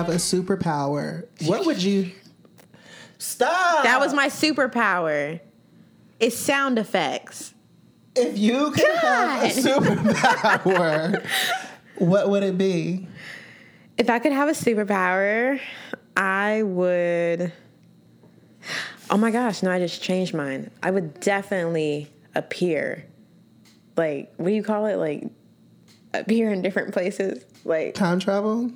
If you could have a superpower, what would you? Stop. That was my superpower. It's sound effects. If you could have a superpower, what would it be? If I could have a superpower, I would. Oh my gosh, no, I just changed mine. I would definitely appear. Like, what do you call it? Like, appear in different places. Like, Time travel?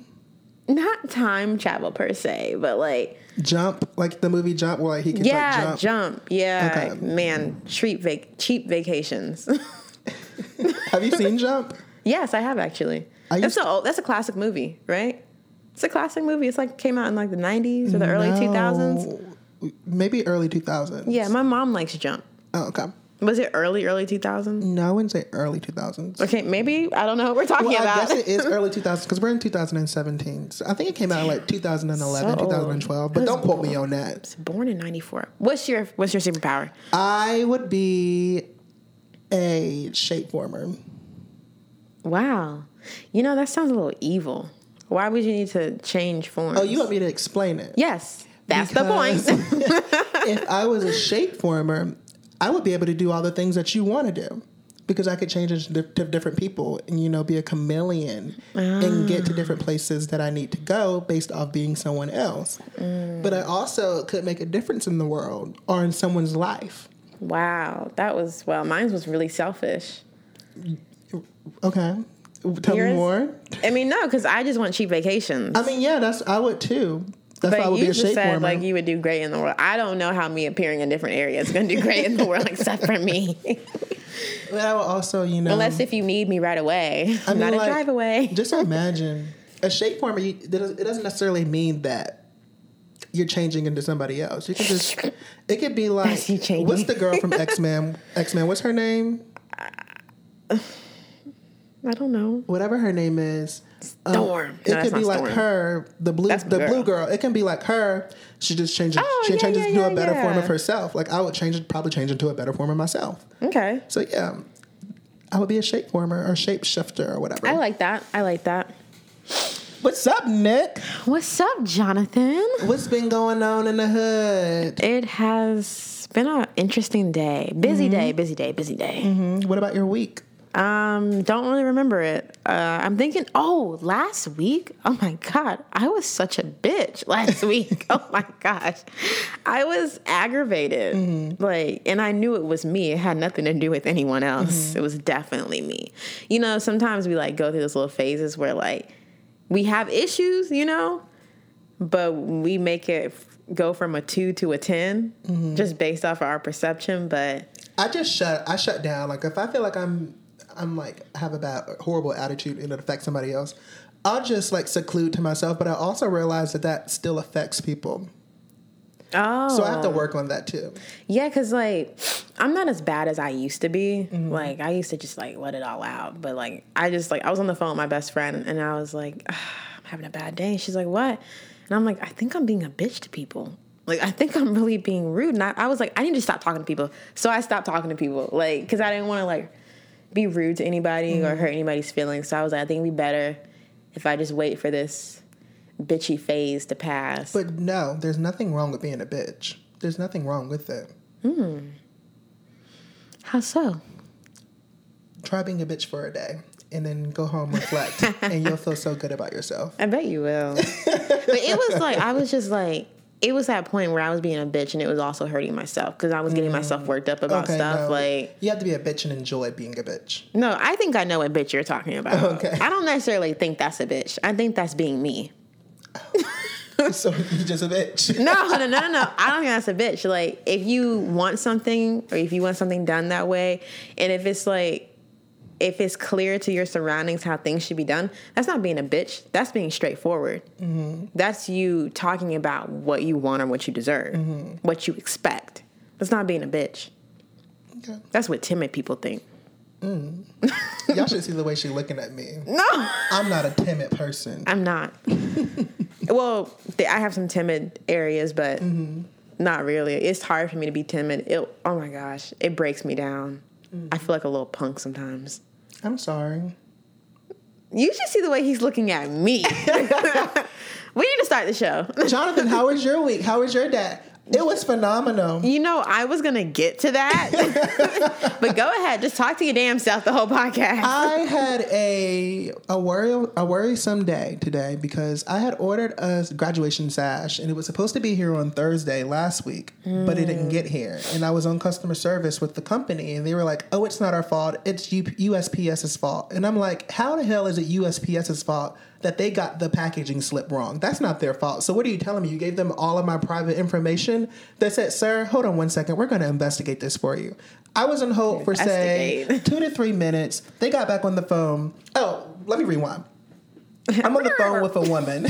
Not time travel per se, but like, Jump? Like the movie Jump, where like he can yeah, like jump. jump. Yeah, Okay. man, cheap vac- cheap vacations. Have you seen Jump? yes, I have actually. I That's a that's a classic movie, right? It's a classic movie. It's like came out in like the '90s or the early 2000s. Maybe early 2000s. Yeah, my mom likes Jump. Oh, okay. Was it early, early 2000s? No, I wouldn't say early 2000s. Okay, maybe I don't know what we're talking Well, I about. guess it is early 2000s because we're in 2017. So I think it came out like 2011, So 2012. But don't quote me on that. Born in '94. What's your What's your superpower? I would be a shape former. Wow, you know that sounds a little evil. Why would you need to change forms? Oh, you want me to explain it? Yes, that's the point. If I was a shape former, I would be able to do all the things that you want to do. Because I could change into to different people and, you know, be a chameleon and ah. get to different places that I need to go based off being someone else. Mm. But I also could make a difference in the world or in someone's life. wow, that was well. Mine was really selfish. Okay. Tell me more. I mean, no, because I just want cheap vacations. I mean, yeah, that's I would too. That's why I but would you be a just shape said former. like you would do great in the world. I don't know how me appearing in different areas is going to do great in the world, except for me. but I will also, you know, Unless if you need me right away, I mean, not a drive away. Just imagine a shape former. You, it doesn't necessarily mean that you're changing into somebody else. You can just it could be like you what's the girl from X Men? X Men. What's her name? I don't know. Whatever her name is. Um, Storm. it No, that's could be like Storm. her, the blue, That's the girl. blue girl. It can be like her. She just changes. Oh, she yeah, changes yeah, into yeah, a better form of herself. Like I would change it, probably change into a better form of myself. Okay. So yeah, I would be a shape former or shape shifter or whatever. I like that. I like that. What's up, Nick? What's up, Jonathan? What's been going on in the hood? It has been an interesting day. Busy Mm-hmm. day, busy day, busy day. Hmm, What about your week? Um, don't really remember it. Uh, I'm thinking, oh, last week? Oh my God, I was such a bitch last week. Oh my gosh. I was aggravated. Mm-hmm. Like, and I knew it was me. It had nothing to do with anyone else. Mm-hmm. It was definitely me. You know, sometimes we like go through those little phases where like we have issues, you know, but we make it f- go from a two to a 10 Mm-hmm. just based off of our perception. But I just shut. I shut down. Like if I feel like I'm, I'm like have a bad, horrible attitude and it affects somebody else, I'll just like seclude to myself. But I also realize that that still affects people. oh, So I have to work on that too. Yeah, cause like I'm not as bad as I used to be. Mm-hmm. Like I used to just like let it all out, but like I just like I was on the phone with my best friend and I was like, "Ah, I'm having a bad day. And she's like, what? And I'm like, I think I'm being a bitch to people. Like I think I'm really being rude. And I, I was like, I need to stop talking to people. So I stopped talking to people, like, cause I didn't want to like be rude to anybody Mm-hmm. or hurt anybody's feelings. So I was like, I think it'd be better if I just wait for this bitchy phase to pass. But no, there's nothing wrong with being a bitch. There's nothing wrong with it. How so? Try being a bitch for a day and then go home, reflect, and you'll feel so good about yourself. I bet you will. but it was like I was just like it was that point where I was being a bitch and it was also hurting myself because I was getting myself mm. worked up about stuff. no. Like you have to be a bitch and enjoy being a bitch. no, I think I know what bitch you're talking about. Okay. I don't necessarily think that's a bitch. I think that's being me. Oh. so you're just a bitch. No, no, no, no, no. I don't think that's a bitch. Like if you want something or if you want something done that way, and if it's like if it's clear to your surroundings how things should be done, that's not being a bitch. That's being straightforward. Mm-hmm. That's you talking about what you want or what you deserve, mm-hmm. what you expect. That's not being a bitch. Okay. That's what timid people think. Mm. Y'all should see the way she's looking at me. No, I'm not a timid person. I'm not. well, I have some timid areas, but mm-hmm. not really. It's hard for me to be timid. It, oh my gosh, it breaks me down. I feel like a little punk sometimes. I'm sorry. You should see the way he's looking at me. we need to start the show. Jonathan, how was your week? How was your day? It was phenomenal. You know, I was gonna get to that, but go ahead. Just talk to your damn self the whole podcast. I had a a worry a worrisome day today because I had ordered a graduation sash and it was supposed to be here on Thursday last week, mm. but it didn't get here. And I was on customer service with the company and they were like, "Oh, it's not our fault. It's USPS's fault." And I'm like, "How the hell is it USPS's fault?" That they got the packaging slip wrong. That's not their fault. So what are you telling me? You gave them all of my private information. They said, "Sir, hold on one second. We're going to investigate this for you." I was on hold for say two to three minutes. They got back on the phone. Oh, let me rewind. I'm on the phone with a woman.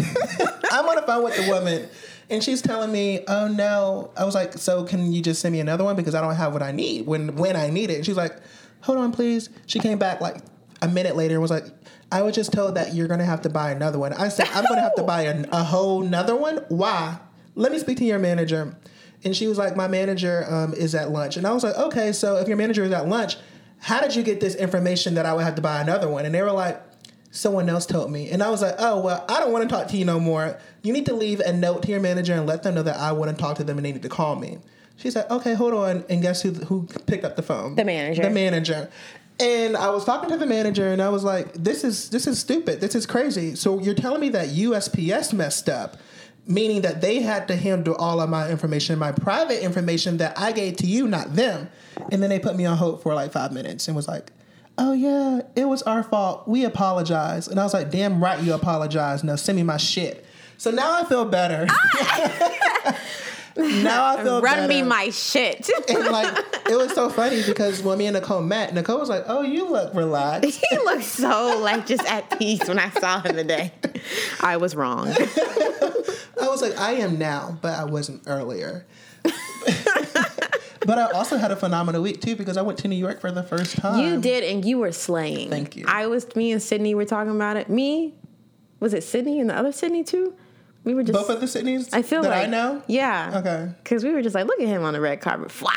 I'm on the phone with the woman. And she's telling me, "Oh no!" I was like, "So can you just send me another one because I don't have what I need when when I need it?" And she's like, "Hold on, please." She came back like a minute later and was like, I was just told that you're going to have to buy another one. I said, I'm going to have to buy a, a, whole another one. Why? Let me speak to your manager. And she was like, My manager um, is at lunch. And I was like, Okay, so if your manager is at lunch, how did you get this information that I would have to buy another one? And they were like, Someone else told me. And I was like, Oh, well, I don't want to talk to you no more. You need to leave a note to your manager and let them know that I want to talk to them and they need to call me. She said, okay, hold on. And guess who who picked up the phone? The manager. The manager. And I was talking to the manager and I was like, this is this is stupid. This is crazy. So you're telling me that USPS messed up, meaning that they had to handle all of my information, my private information that I gave to you, not them. And then they put me on hold for like five minutes and was like, Oh yeah, it was our fault. We apologize. And I was like, damn right you apologize. Now send me my shit. So now I feel better. Ah! now I feel run better. me my shit. and like it was so funny because when me and Nicole met, Nicole was like, "Oh, you look relaxed." he looked so like just at peace when I saw him today. I was wrong. I was like, I am now, but I wasn't earlier. but I also had a phenomenal week too because I went to New York for the first time. You did, and you were slaying. Thank you. I was. Me and Sydney were talking about it. Me, was it Sydney and the other Sydney too? We were just both of the Sydneys. I feel that like I know. Yeah. Okay. Because we were just like, look at him on the red carpet, flop.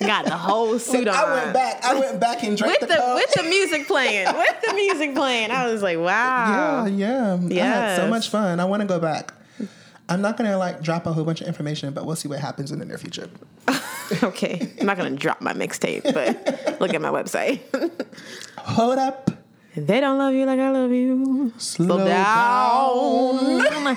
Got the whole suit Look, on. I went back. I went back and drank with the, Coke. with the music playing. with the music playing. I was like, wow. Yeah, yeah. I had so Yes. much fun. I want to go back. I'm not gonna like drop a whole bunch of information, but we'll see what happens in the near future. okay. I'm not gonna drop my mixtape, but look at my website. Hold up. They don't love you like I love you. Slow, down.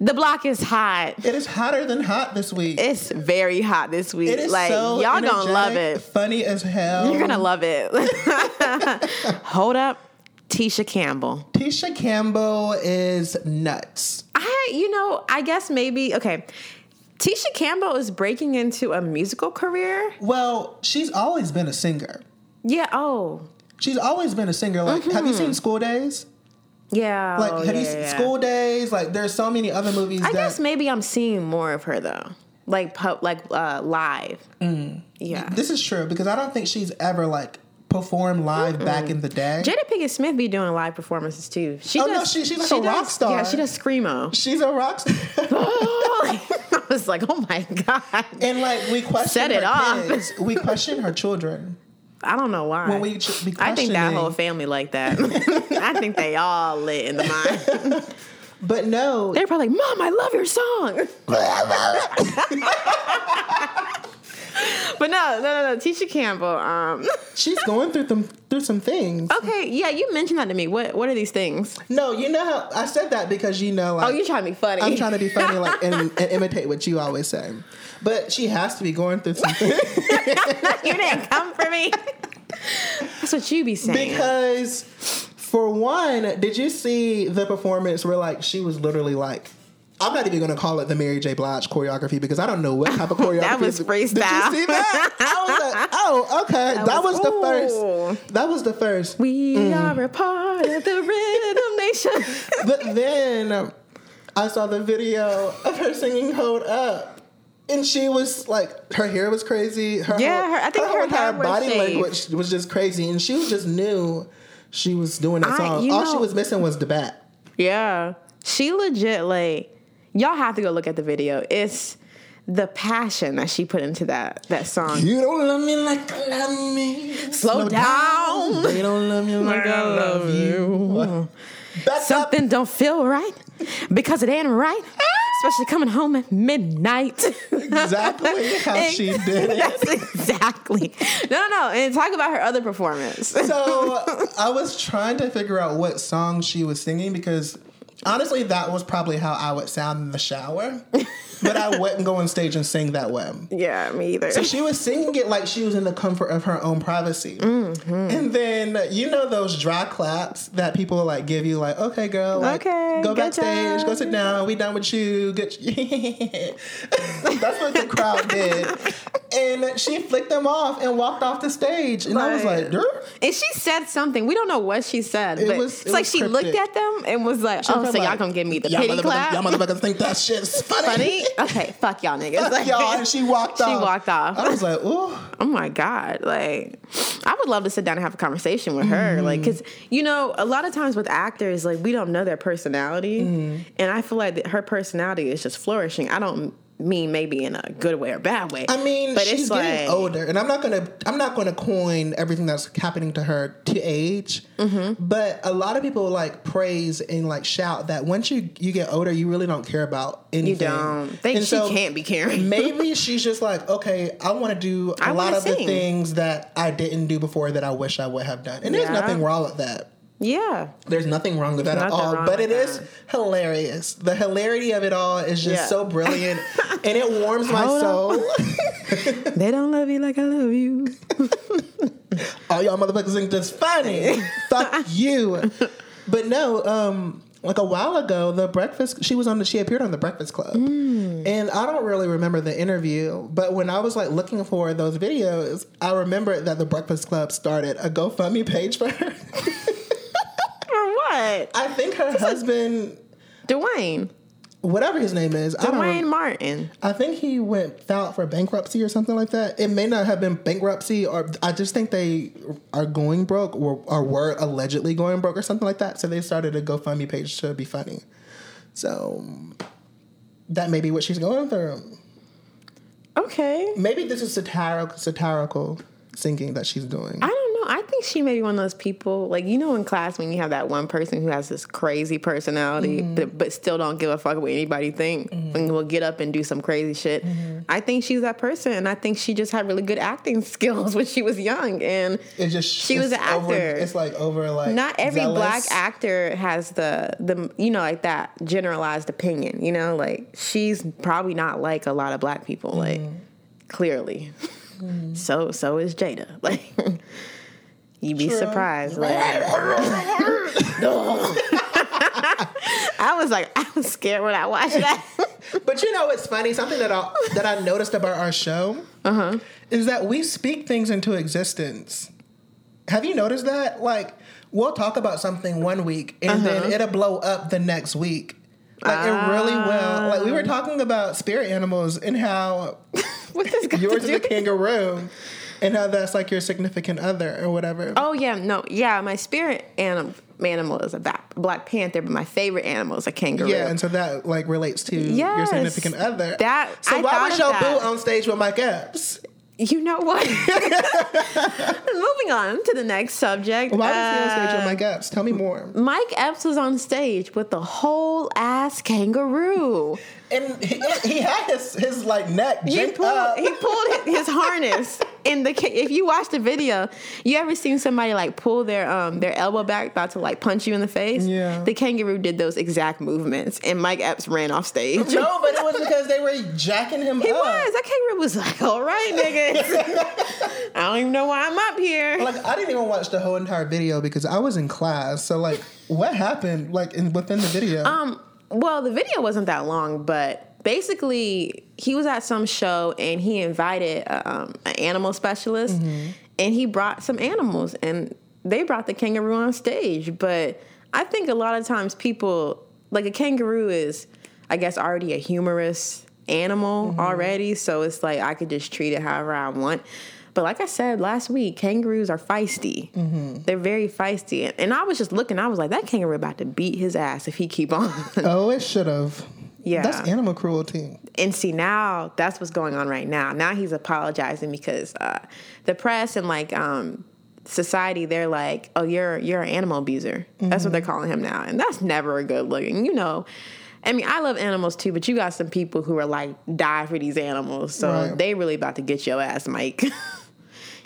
the block is hot. It is hotter than hot this week. It's very hot this week. it is like so y'all gonna love it. Funny as hell. You're gonna love it. Hold up, Tisha Campbell. Tisha Campbell is nuts. I, you know, I guess maybe okay. Tisha Campbell is breaking into a musical career. Well, she's always been a singer. Yeah. Oh. She's always been a singer. Like, have you seen School Daze? Yeah. Like, oh, have yeah, you seen yeah. School Daze? Like, there's so many other movies I that. guess maybe I'm seeing more of her though, like pu- like uh, live. Mm. Yeah. This is true because I don't think she's ever like performed live back in the day. Jada Pinkett Smith be doing live performances too. She Oh, does, no, she- she's like a rock does- star. Yeah, she does screamo. She's a rock star. I was like, oh my god. and like we question Set it off. kids. We question her children. I don't know why. When we be I think that whole family like that. I think they all lit in the mind. But no, They're probably like, Mom, I love your song. but no, no, no, no. Tisha Campbell. Um, she's going through them through some things. okay, yeah, you mentioned that to me. What What are these things? No, you know how I said that because you know, like, Oh, you're trying to be funny. I'm trying to be funny, like, and, and imitate what you always say. But she has to be going through something you didn't come for me. That's what you be saying. because, for one, did you see the performance where like she was literally like. I'm not even gonna call it the Mary J. Blige choreography because I don't know what type of choreography. That was freestyle. Did freestyle. you see that? I was like, oh, okay. That, was, was- the ooh. first. That was the first. we Mm. are a part of the rhythm nation. But then um, I saw the video of her singing "Hold Up," and she was like, her hair was crazy. Her Yeah, whole- her- I think her entire was body shaved. language was just crazy, and she just knew she was doing that I- song. you All she was missing was the bat. Yeah. She legit like y'all have to go look at the video. It's the passion that she put into that that song. You don't love me like I love me. Slow down. They don't love me like I love you. Back up. Something don't feel right because it ain't right. Especially coming home at midnight. Exactly how she did it. That's exactly. No, no, no. And talk about her other performance. So I was trying to figure out what song she was singing because honestly, that was probably how I would sound in the shower. But I wouldn't go on stage and sing that way. yeah, me either. So she was singing it like she was in the comfort of her own privacy. Mm-hmm. And then you know those dry claps that people like give you, like, okay, girl, like, Okay, go backstage, job. go sit down, we done with you. Good. That's what the crowd did. And she flicked them off and walked off the stage. And I was like, "Durr." And she said something. We don't know what she said, It but was- it's it like she looked at them and was like, She "Oh, so y'all gonna give me the "Y'all pity motherfuckers- clap?" Y'all motherfuckers think that shit's funny. Funny? Okay, fuck y'all niggas. Fuck Like, y'all. And she walked She off. She walked off. I was like, ooh. Oh my god! Like, I would love to sit down and have a conversation with her. Mm-hmm. Like, because you know, a lot of times with actors, like we don't know their personality, mm-hmm. and I feel like her personality is just flourishing. I don't mean maybe in a good way or bad way. I mean, but she's it's getting like, older, and I'm not gonna I'm not gonna coin everything that's happening to her to age. Mm-hmm. But a lot of people like praise and like shout that once you you get older, you really don't care about anything. You don't think And she so can't be caring? maybe she's just like, okay, I want to do a I lot of the things that I didn't do before that I wish I would have done, and there's nothing wrong with that. Yeah, There's nothing wrong with that at all. But it is hilarious. The hilarity of it all is just Yeah. so brilliant, and it warms my soul. they don't love you like I love you. all y'all motherfuckers think that's funny. Fuck you. But no, um, like a while ago, the breakfast she was on the she appeared on the Breakfast Club, and I don't really remember the interview. But when I was like looking for those videos, I remembered that the Breakfast Club started a GoFundMe page for her. I think her husband, Duane. whatever his name is, I. Duane Martin. I think he went filed for bankruptcy or something like that. It may not have been bankruptcy, or I just think they are going broke, or, or were allegedly going broke, or something like that. So they started a GoFundMe page to be funny. So that may be what she's going through. Okay. Maybe this is satirical, satirical singing that she's doing. I don't. I think she may be one of those people, like you know, in class when you have that one person who has this crazy personality, mm-hmm. but, but still don't give a fuck what anybody think, mm-hmm. and will get up and do some crazy shit. Mm-hmm. I think she's that person, and I think she just had really good acting skills when she was young, and It just She was an over- actor. it's like over like not every zealous. black actor has the the you know like that generalized opinion. You know, like she's probably not like a lot of black people. Like clearly, so so is Jada. Like. You'd be True. surprised. Like, I was like, I was scared when I watched that. But you know what's funny? Something that I that I noticed about our show Uh-huh. is that we speak things into existence. Have you noticed that? Like we'll talk about something one week and Uh-huh. then it'll blow up the next week. Like it really will. Like we were talking about spirit animals and how what this got yours is a kangaroo and how that's like your significant other or whatever. Oh yeah, no, yeah. My spirit anim- animal is a black, black panther, but my favorite animal is a kangaroo. Yeah, and so that like relates to your significant other. That- so I why was your that. boo on stage with Mike Epps? you know what? Moving on to the next subject. Why was he on stage Uh, with Mike Epps? Tell me more. Mike Epps was on stage with the whole ass kangaroo. And he, he had his his like neck He pulled, up. he pulled his harness in the. If you watch the video, you ever seen somebody like pull their um their elbow back about to like punch you in the face? Yeah. The kangaroo did those exact movements, and Mike Epps ran off stage. no, but it was because they were jacking him He up. was. That kangaroo was like, "All right, niggas. I don't even know why I'm up here." Like I didn't even watch the whole entire video because I was in class. So like, what happened? Like in, within the video? Um, well, the video wasn't that long, but basically, he was at some show and he invited um, an animal specialist, and he brought some animals, and they brought the kangaroo on stage. But I think a lot of times people like a kangaroo is, I guess, already a humorous animal already, so it's like I could just treat it however I want. But like I said last week, kangaroos are feisty. They're very feisty, and I was just looking. I was like, that kangaroo about to beat his ass if he keep on. oh, it should have. Yeah. That's animal cruelty. and see now that's what's going on right now. Now he's apologizing because uh, the press and like um, society they're like, "Oh, you're you're an animal abuser." That's what they're calling him now, and that's never a good looking, you know, I mean, I love animals too, but you got some people who are like die for these animals, so Right. they really about to get your ass, Mike.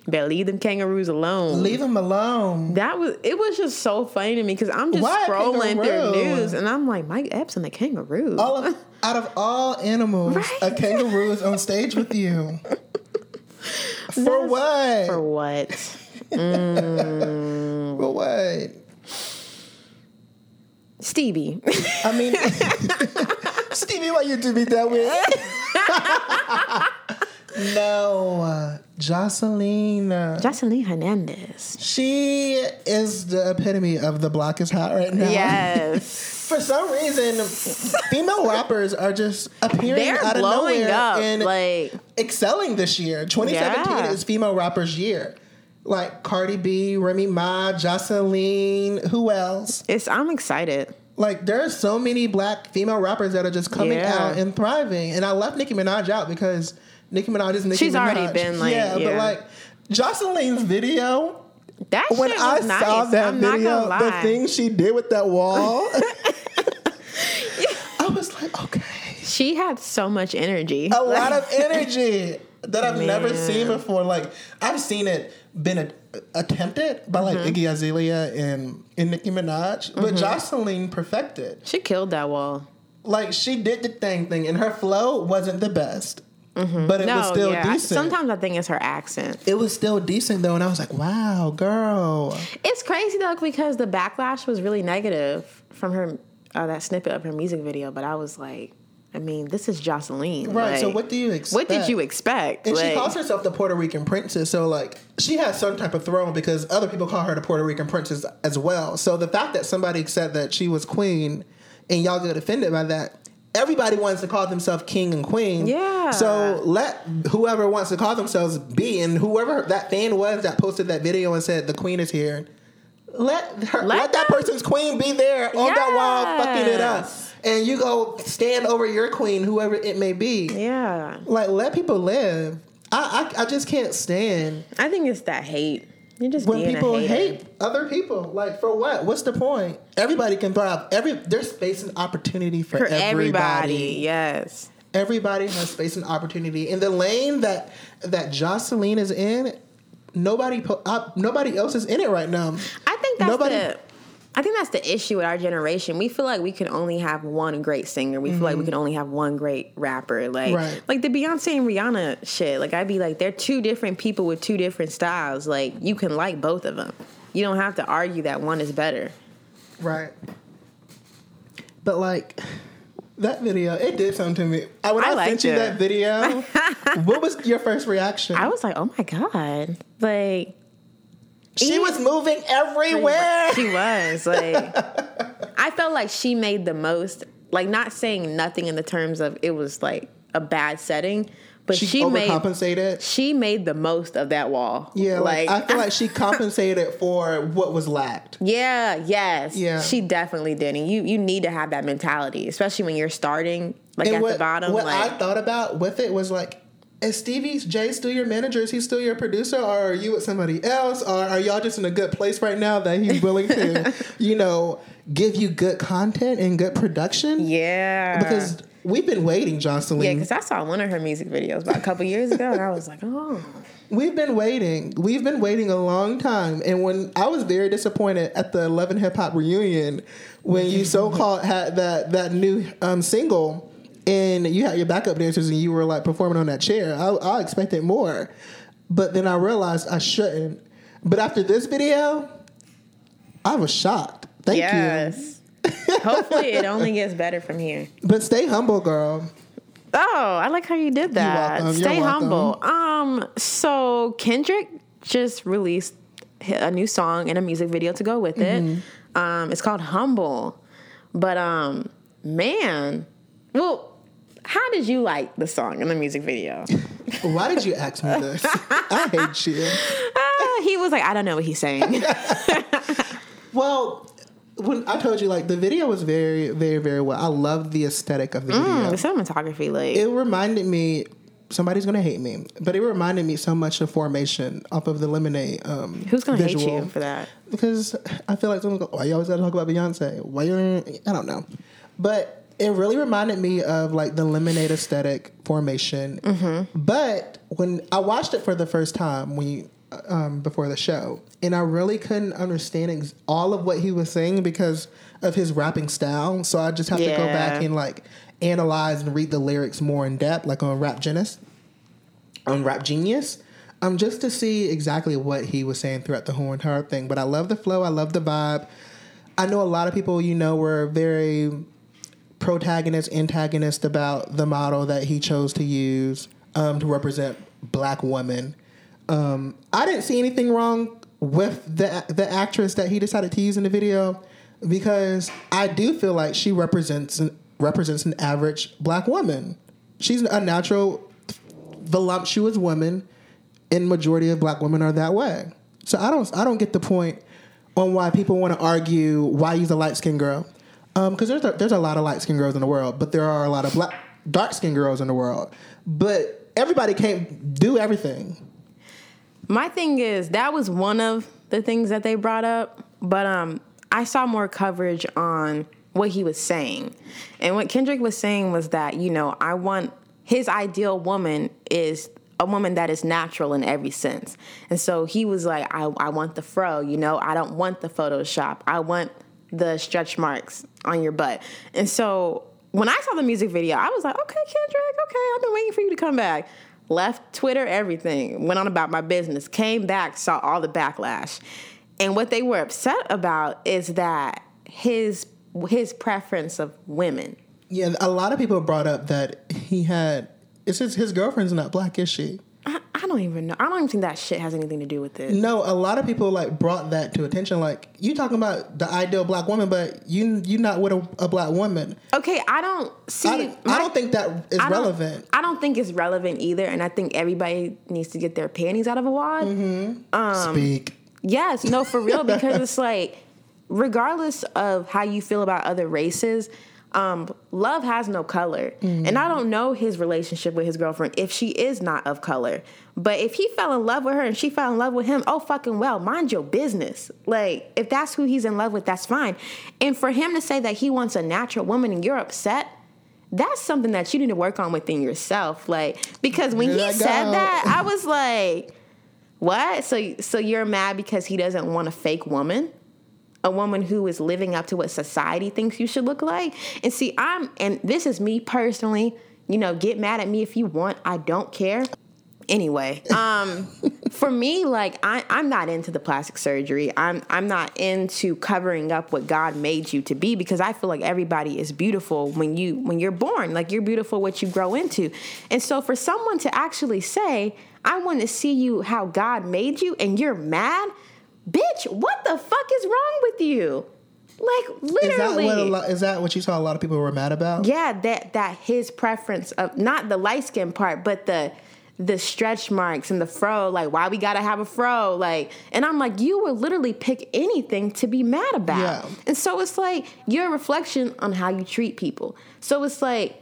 Better leave them kangaroos alone. Leave them alone. That was it was just so funny to me because I'm just Why scrolling through news and I'm like Mike Epps and the kangaroo. All of, out of all animals, a kangaroo is on stage with you. For what? For what? Mm. For what? Stevie. I mean, Stevie, why you do me that way? No, uh, Joseline. Joseline Hernandez. she is the epitome of the block is hot right now. Yes. For some reason, female rappers are just appearing They're out of nowhere up. and Like excelling this year. 2017 Yeah. is female rappers year. Like Cardi B, Remy Ma, Joseline, who else? it's I'm excited. Like there are so many black female rappers that are just coming Yeah. out and thriving. And I left Nicki Minaj out because Nicki Minaj is Nicki She's Minaj. already been, like, yeah, but like Joseline's video. That When I nice. saw that I'm video, the thing she did with that wall, I was like, okay, she had so much energy. a lot of energy that I've never seen before. Like I've seen it been a, attempted by like Mm-hmm. Iggy Azalea and and Nicki Minaj, but Joseline perfected. She killed that wall. Like she did the thing thing, and her flow wasn't the best, but it was Mm-hmm. Still yeah. Decent. Sometimes I think it's her accent. it was still decent though, and I was like, wow, girl. It's crazy though because the backlash was really negative from her uh, that snippet of her music video. But I was like, I mean, this is Joseline. Right. so what do you expect? What did you expect? And she calls herself the Puerto Rican princess, so like she has some type of throne because other people call her the Puerto Rican princess as well. So the fact that somebody said that she was queen and y'all get offended by that, everybody wants to call themselves king and queen. Yeah. So let whoever wants to call themselves be, and whoever that fan was that posted that video and said the queen is here. Let her, let, Let that person's queen be there on that wall, fucking it up, and you go stand over your queen, whoever it may be. yeah, Like, let people live. I, I, I just can't stand I think it's that hate. You're just when people hate other people. Like, for what? What's the point? Everybody can thrive. Every there's space and opportunity for, for everybody. everybody. Yes. Everybody has space and opportunity. In the lane that that Joseline is in, nobody uh, nobody else is in it right now. I think that's Nobody- the. I think that's the issue with our generation. We feel like we can only have one great singer. We feel like we can only have one great rapper. Like Mm-hmm. Right. like the Beyonce and Rihanna shit. Like I'd be like, they're two different people with two different styles. Like you can like both of them. You don't have to argue that one is better. Right. But like that video, it did something to me. I, when I I, sent you it. that video, what was your first reaction? I was like, oh my god, like she was moving everywhere. She was like, I felt like she made the most. Like, not saying nothing in the terms of it was like a bad setting, but She, she, made overcompensated. she made the most of that wall. Yeah, like, like I feel like she compensated for what was lacked. yeah, yes, Yeah. she definitely did. And you you need to have that mentality, especially when you're starting like and at what, the bottom. what like, I thought about with it was like, is Stevie J still your manager? Is he still your producer, or are you with somebody else, or are y'all just in a good place right now that he's willing to, you know, give you good content and good production? yeah, Because we've been waiting, Joseline. yeah, because I saw one of her music videos about a couple years ago, and I was like, oh, We've been waiting. We've been waiting a long time. And when I was very disappointed at the Love and Hip Hop reunion, when you so called had that that new um, single, and you had your backup dancers and you were like performing on that chair, I, I expected more. But then I realized I shouldn't. But after this video, I was shocked. Thank you. yes. Hopefully, it only gets better from here. But stay humble, girl. Oh, I like how you did that. welcome. You're Stay welcome. humble. Um, so Kendrick just released a new song and a music video to go with it. Mm-hmm. Um, it's called Humble. But um, man, well, how did you like the song and the music video? Why did you ask me this? I hate you. Ah, he was like, I don't know what he's saying. Well, when I told you like the video was very, very, very well. I loved the aesthetic of the video. Mm, the cinematography, like It reminded me. Somebody's gonna hate me, but it reminded me so much of Formation off of the Lemonade. Um, who's gonna hate visual. you for that? Because I feel like someone go, "Why you always gotta talk about Beyonce? Why you?" I don't know, but it really reminded me of like the Lemonade aesthetic Formation. Mm-hmm. But when I watched it for the first time, we um, before the show, and I really couldn't understand ex- all of what he was saying because of his rapping style. So I just have to go back and like analyze and read the lyrics more in depth, like on Rap Genius, on Rap Genius, um, just to see exactly what he was saying throughout the whole entire thing. But I love the flow. I love the vibe. I know a lot of people, you know, were very protagonist, antagonist about the model that he chose to use um, to represent black women. Um, I didn't see anything wrong with the the actress that he decided to use in the video because I do feel like she represents represents an average black woman. She's a natural, voluptuous woman, and majority of black women are that way. So I don't I don't get the point on why people want to argue why use a light skinned girl. Because there's a, there's a lot of light skinned girls in the world, but there are a lot of black dark skinned girls in the world. But everybody can't do everything. My thing is that was one of the things that they brought up, but um, I saw more coverage on what he was saying, and what Kendrick was saying was that you know I want his ideal woman is a woman that is natural in every sense, and so he was like, I, I want the fro, you know, I don't want the Photoshop, I want the stretch marks on your butt, and so when I saw the music video, I was like, okay, Kendrick, okay, I've been waiting for you to come back left Twitter, everything, went on about my business, came back, saw all the backlash. And what they were upset about is that his his preference of women. Yeah, a lot of people brought up that he had. It's his, his girlfriend's not black, is she? I, I don't even know. I don't even think that shit has anything to do with it. No, a lot of people like brought that to attention. Like you talking about the ideal black woman, but you you not with a, a black woman. Okay, I don't see. I, don't- I don't think that is I relevant. I don't think it's relevant either, and I think everybody needs to get their panties out of a wad. Mm-hmm. Speak. Yes, no, for real, because it's like, regardless of how you feel about other races, um, love has no color. And I don't know his relationship with his girlfriend if she is not of color. But if he fell in love with her and she fell in love with him, oh fucking well, mind your business. Like, if that's who he's in love with, that's fine. And for him to say that he wants a natural woman and you're upset, that's something that you need to work on within yourself. Like, because when Here he I said go. that, I was like, what? So so you're mad because he doesn't want a fake woman? A woman who is living up to what society thinks you should look like? And see, I'm and this is me personally, you know, get mad at me if you want. I don't care. Anyway, um for me like I I'm not into the plastic surgery. I'm I'm not into covering up what God made you to be because I feel like everybody is beautiful when you when you're born. Like you're beautiful what you grow into. And so for someone to actually say, I want to see you how God made you and you're mad, bitch, what the fuck is wrong with you? Like Is that literally. what a lot, is that what you saw a lot of people were mad about? yeah, that that his preference of not the light skin part, but the the stretch marks and the fro, like why we gotta have a fro, like, and I'm like, you would literally pick anything to be mad about, Yeah. and so it's like you're a reflection on how you treat people. So it's like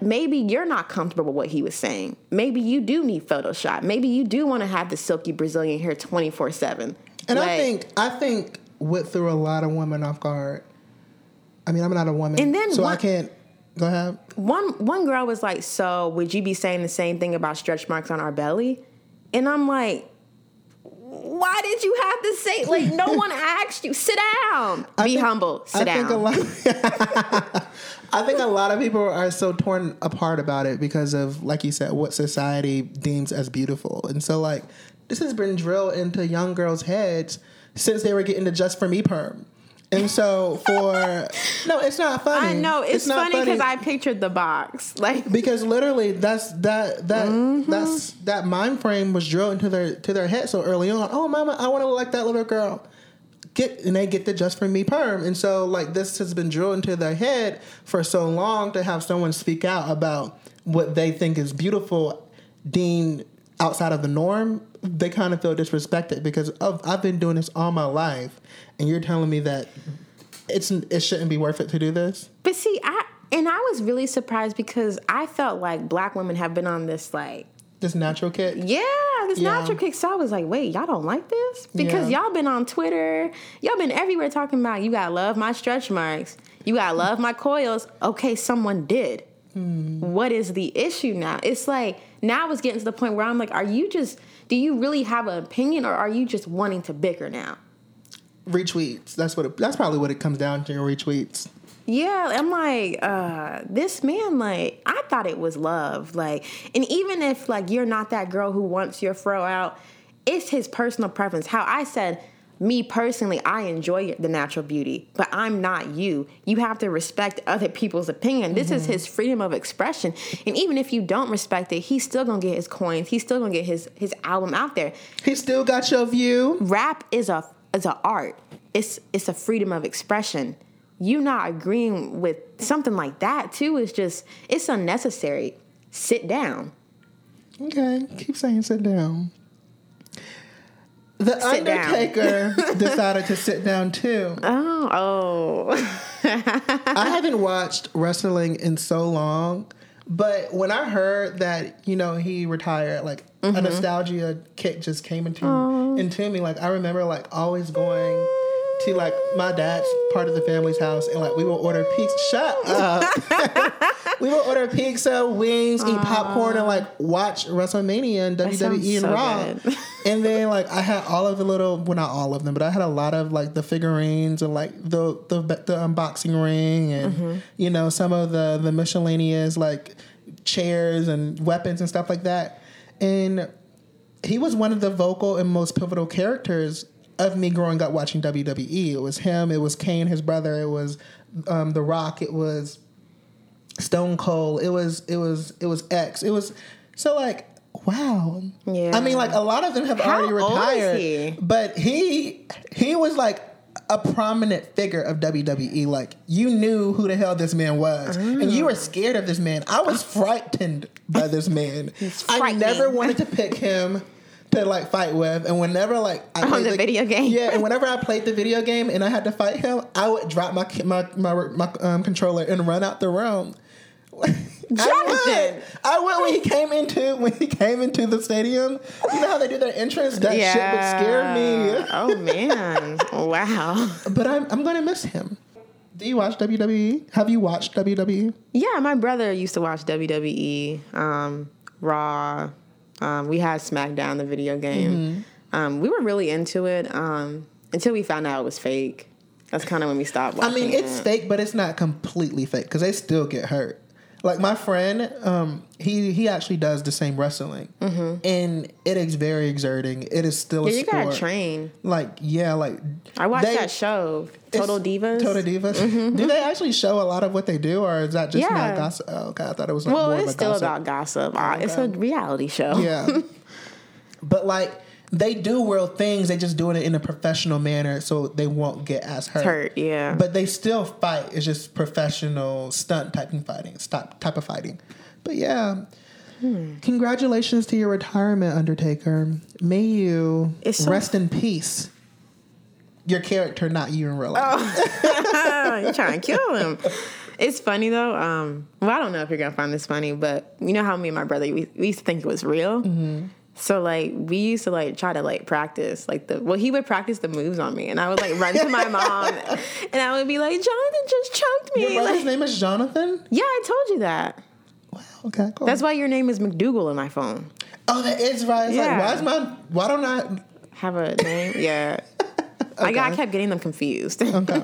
maybe you're not comfortable with what he was saying. Maybe you do need Photoshop. Maybe you do want to have the silky Brazilian hair 24 seven. And I think I think what threw a lot of women off guard. I mean, I'm not a woman, And then so I can't. Go ahead. one one girl was like, "So would you be saying the same thing about stretch marks on our belly?" And I'm like, "Why did you have to say like no one asked you? Sit down. I be think- humble. Sit I down." think a lot. I think a lot of people are so torn apart about it because of, like you said, what society deems as beautiful, and so like this has been drilled into young girls' heads since they were getting the "Just for Me" perm. And so for no, it's not funny. I know it's, not funny because I pictured the box. Like because literally that's that that Mm-hmm. that's that mind frame was drilled into their to their head so early on. Oh, mama, I want to look like that little girl. Get and they get the just for me perm, and so like this has been drilled into their head for so long to have someone speak out about what they think is beautiful, deemed outside of the norm. They kind of feel disrespected because of I've been doing this all my life, and you're telling me that it's it shouldn't be worth it to do this. But see, I and I was really surprised because I felt like black women have been on this like This natural kick. yeah, this Yeah. natural kick. So I was like, wait, y'all don't like this? Because Yeah. y'all been on Twitter, y'all been everywhere talking about you gotta love my stretch marks, you gotta love my coils. Okay, someone did. Hmm. What is the issue now? It's like now it's getting to the point where I'm like, are you just do you really have an opinion or are you just wanting to bicker now? Retweets. That's what. It, that's probably what it comes down to. Retweets. Yeah, I'm like, uh, this man, like, I thought it was love. Like, and even if like you're not that girl who wants your fro out, it's his personal preference. How I said, me personally, I enjoy the natural beauty, but I'm not you. You have to respect other people's opinion. This is mm-hmm. his freedom of expression. And even if you don't respect it, he's still gonna get his coins. He's still gonna get his his album out there. He still got your view. Rap is a is a art. It's it's a freedom of expression. You not agreeing with something like that too is just it's unnecessary. Sit down. Okay, keep saying sit down. The Sit. Undertaker decided to sit down too. Oh, oh. I haven't watched wrestling in so long, but when I heard that you know he retired, like Mm-hmm. a nostalgia kick just came into into me. Like I remember like always going to like my dad's part of the family's house, and like we will order pizza. Shut up. we will order pizza, wings, eat popcorn, and like watch WrestleMania and WWE and so Raw. good. and then like I had all of the little, well not all of them, but I had a lot of like the figurines and like the the the unboxing ring and Mm-hmm. you know some of the the miscellaneous like chairs and weapons and stuff like that. And he was one of the vocal and most pivotal characters of me growing up watching WWE. It was him, it was Kane, his brother, it was um, The Rock, it was Stone Cold, it was it was it was X. It was so like wow. Yeah. I mean like a lot of them have How already old is retired. he? But he he was like a prominent figure of WWE. Like you knew who the hell this man was, and you were scared of this man. I was frightened by this man. I never wanted to pick him to like fight with, and whenever like I On played the video game. yeah, and whenever I played the video game and I had to fight him, I would drop my my my, my um, controller and run out the room. I Jonathan! I went, when he came into when he came into the stadium. You know how they do their entrance? That shit would scare me. Oh man. wow. But I'm I'm gonna miss him. Do you watch WWE? Have you watched? WWE? Yeah, my brother used to watch WWE, um, Raw. Um, we had SmackDown, the video game. Mm-hmm. Um, we were really into it um, until we found out it was fake. That's kind of when we stopped watching. I mean, it's it. fake, but it's not completely fake because they still get hurt. Like my friend, um, he he actually does the same wrestling, and it is very exerting. It is still a Mm-hmm. Yeah, you sport. gotta train. Like yeah, like I watched they- that show, Total Divas. Mm-hmm. Total Divas. Do they actually show a lot of what they do, or is that just Yeah. not gossip? Oh, okay, I thought it was like well, it's still gossip. about gossip. Uh, It's a reality show. Yeah. but like they do real things, they just doing it in a professional manner so they won't get as hurt. Hurt, yeah. But they still fight. It's just professional stunt type of fighting, stop type of fighting. But yeah. Hmm. Congratulations to your retirement, Undertaker. May you so- rest in peace. Your character, not you in real life. You're trying to kill him. It's funny though. Um, well, I don't know if you're gonna find this funny, but you know how me and my brother we, we used to think it was real. Mm-hmm. So like we used to like try to like practice like the well he would practice the moves on me and I would like run to my mom and I would be like Jonathan just choked Your me. brother's Like, name is Jonathan? yeah, I told you that. Wow, okay, cool. That's why your name is McDougal in my phone. oh, that is right. It's Yeah. like, why is my, why don't I, Have a name? Yeah. I got I kept getting them confused. okay.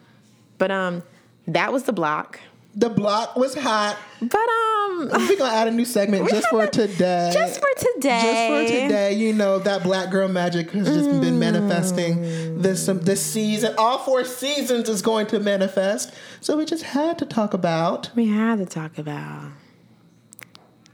but um, that was the block. The block was hot. But um, We're gonna add a new segment just for today. just for today. Just for today, you know that black girl magic has just been manifesting this um, this season. All four seasons is going to manifest. So we just had to talk about We had to talk about.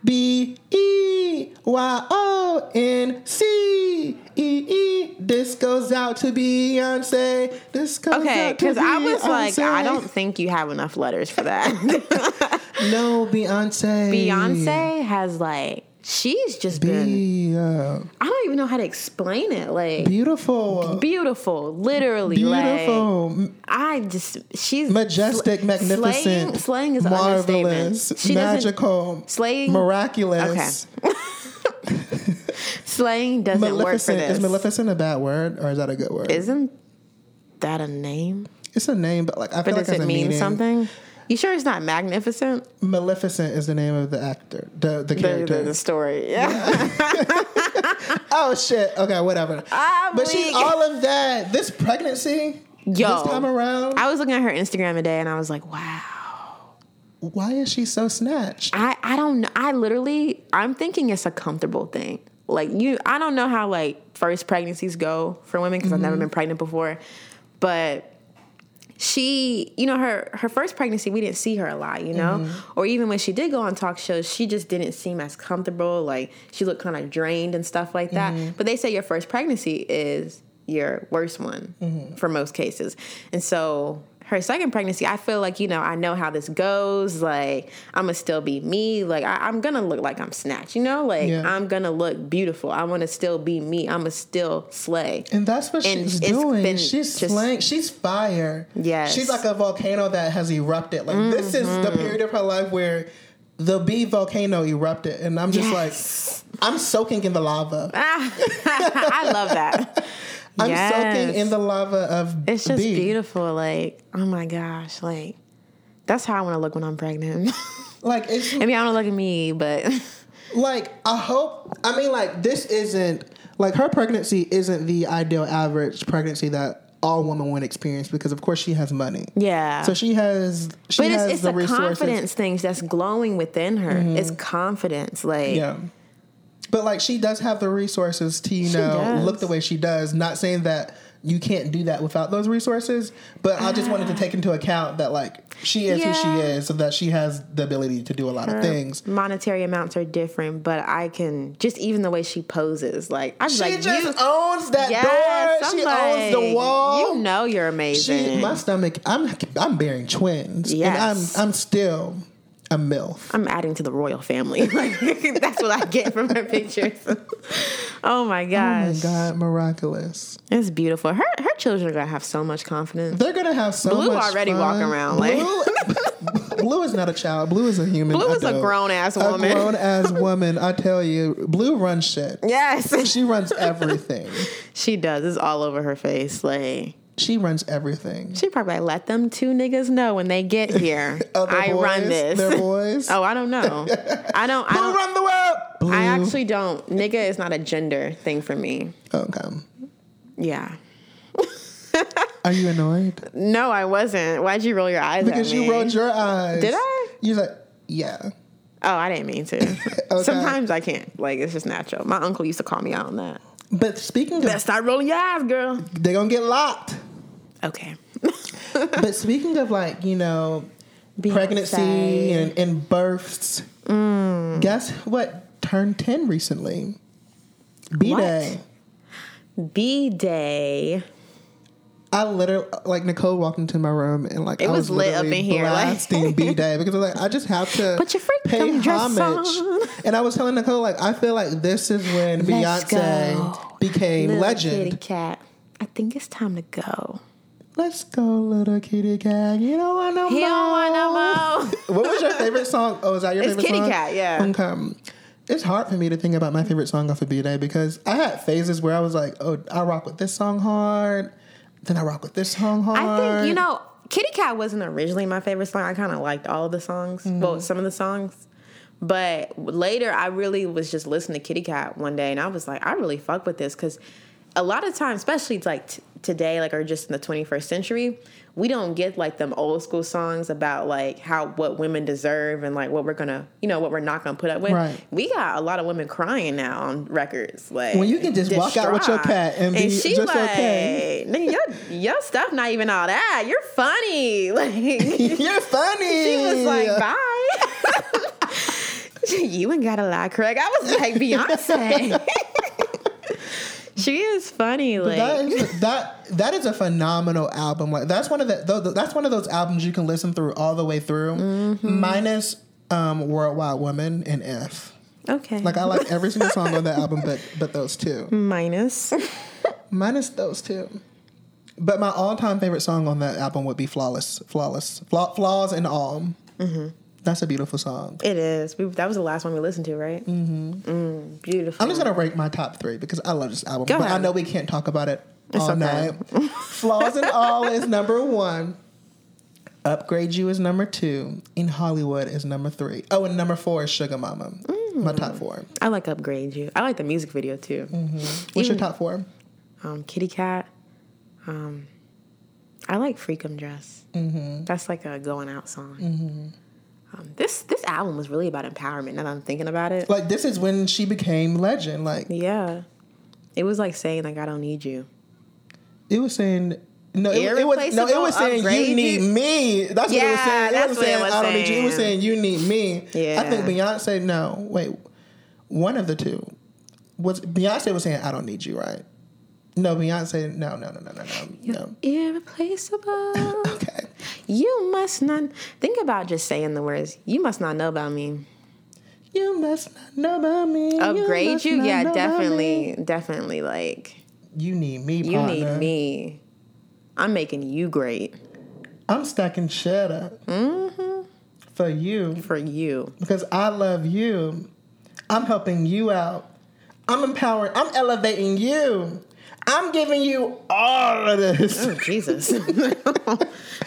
B E Y O N C E E. This goes out to Beyonce. This goes Okay, out to Beyonce. Okay, because I was like. I don't think you have enough letters for that. No, Beyonce. Beyonce has like she's just been. Uh, I don't even know how to explain it. Like beautiful, beautiful, literally. beautiful, Like, I just she's majestic, sl- magnificent, Slaying, slaying is marvelous. She magical, Slaying miraculous. slaying doesn't work for this. is Maleficent a bad word or is that a good word? Isn't that a name? it's a name, but like I But feel like does there's it mean meaning. something? You sure it's not magnificent? Maleficent is the name of the actor, the the character. the, the story. Yeah. oh shit. Okay, whatever. I'm but she's all of that. This pregnancy, Yo. this time around, I was looking at her Instagram today and I was like, wow. why is she so snatched? I, I don't know. I literally, I'm thinking it's a comfortable thing. Like you, I don't know how like first pregnancies go for women because I've never mm-hmm. been pregnant before, but she, you know, her her first pregnancy, we didn't see her a lot, you know, mm-hmm. or even when she did go on talk shows, she just didn't seem as comfortable. Like she looked kind of drained and stuff like that. Mm-hmm. But they say your first pregnancy is your worst one for most cases, and so her second pregnancy, I feel like you know I know how this goes. Like I'm gonna still be me. Like I, I'm gonna look like I'm snatched. You know, like Yeah. I'm gonna look beautiful. I want to still be me. I'm gonna still slay. And that's what And she's doing. She's just- slaying. She's fire. Yes. She's like a volcano that has erupted. Like this is the Mm-hmm. period of her life where the bee volcano erupted, and I'm just Yes. like, I'm soaking in the lava. I love that. I'm Yes. soaking in the lava of It's just beautiful. Like, oh my gosh, like that's how I want to look when I'm pregnant. Like it's Maybe I don't look at me, but like I hope. I mean, like this isn't like her pregnancy isn't the ideal average pregnancy that all women would experience because of course she has money. yeah. So she has. She but has it's, it's the the confidence things that's glowing within her. It's mm-hmm. confidence. Like, Yeah. But like she does have the resources to, you She know, does. look the way she does. Not saying that you can't do that without those resources, but I just wanted to take into account that like she is who she is, so that she has the ability to do a lot of things. monetary amounts are different, but I can just even the way she poses. Like, I'm She like, just you, owns that yes, door. I'm She like, owns the wall. You know you're amazing. She, my stomach. I'm I'm bearing twins. Yes. and I'm I'm still a milf. I'm adding to the royal family. Like that's what I get from her pictures. oh my Oh gosh, my god, miraculous! it's beautiful. Her her children are gonna have so much confidence. They're gonna have so Blue much already fun. walking around, like- Blue, Blue is not a child. Blue is a human. Blue is a grown ass woman. A grown ass woman. I tell you, Blue runs shit. Yes, She runs everything. she does. It's all over her face. Like She runs everything. she probably let them two niggas know when they get here. I boys, run this. Their boys. oh, I don't know. I don't. I Blue don't. run the world. Blue. I actually don't. Nigga is not a gender thing for me. Okay. Yeah. Are you annoyed? No, I wasn't. Why'd you roll your eyes Because at me? you rolled your eyes. Did I? You're like, yeah. Oh, I didn't mean to. Sometimes I can't. Like it's just natural. My uncle used to call me out on that. But speaking Better of, start rolling your eyes, girl. they're gonna get locked. Okay. But speaking of like, you know, pregnancy Beyonce. and, and births, Mm. guess what turned 10 recently? B Day. B Day. I literally, like, Nicole walked into my room and, like, It I was lit up in here, like- blasting B Day because I was like, I just have to Put your pay homage. And I was telling Nicole, like, I feel like this is when Let's Beyonce go. became Little legend. kitty cat. I think it's time to go. Let's go, little kitty cat. You don't want no He more. don't want no more. What was your favorite song? Oh, is that your It's favorite Kitty song? Kitty cat, yeah. Okay. It's hard for me to think about my favorite song off of B Day because I had phases where I was like, oh, I rock with this song hard. Then I rock with this song hard. I think you know, Kitty Kat wasn't originally my favorite song. I kind of liked all of the songs, Mm-hmm. well, some of the songs. But later, I really was just listening to Kitty Kat one day, and I was like, I really fuck with this because a lot of times, especially like t- today, like or just in the 21st century, we don't get like them old school songs about like how what women deserve and like what we're gonna, you know, what we're not gonna put up with. Right. We got a lot of women crying now on records, like When you can just walk out with your distraught. cat and be she just like, okay. Your, your stuff not even all that. You're funny. Like You're funny. she was like, bye. you ain't got a lie, Craig. I was like, Beyonce. She is funny. Like that is that that is a phenomenal album. Like that's one of the that's one of those albums you can listen through all the way through, Mm-hmm. minus um, Worldwide Woman and F. Okay. Like I like every single song on that album, but but those two, minus. minus those two. But my all-time favorite song on that album would be "Flawless," "Flawless," Flaw, "Flaws and All." Mm-hmm. That's a beautiful song. It is. We, that was the last one we listened to, right? Mm-hmm. Mm, beautiful. I'm just gonna rank my top three because I love this album, Go but I know we can't talk about it It's all okay. night. "Flaws and All" is number one. "Upgrade You" is number two. "In Hollywood" is number three. Oh, and number four is "Suga Mama." My top four. I like upgrade you. I like the music video too. What's your top four? Um, Kitty Kat. Um, I like Freakum Dress. Mm-hmm. That's like a going out song. Um, this this album was really about empowerment. Now that I'm thinking about it, Like this is when she became legend. Like yeah, it was like saying like I don't need you. it was saying. No, it, it was no. It was saying you need me. That's what it was saying. It was what it saying was I don't need you. It was saying. saying you need me. Yeah. I think Yeah. Beyonce. No, wait. One of the two was Beyonce was saying I don't need you, right? No, Beyonce. No, no, no, no, no, no. no. Irreplaceable. Okay. you must not think about just saying the words. You must not know about me. You must not know about me. Upgrade must you? Yeah, know about me. definitely, definitely. Like You need me. you partner. need me. I'm making you great I'm stacking cheddar Mm-hmm. for you. for you. because I love you. I'm helping you out. I'm empowering. I'm elevating you. I'm giving you all of this. Oh, Jesus.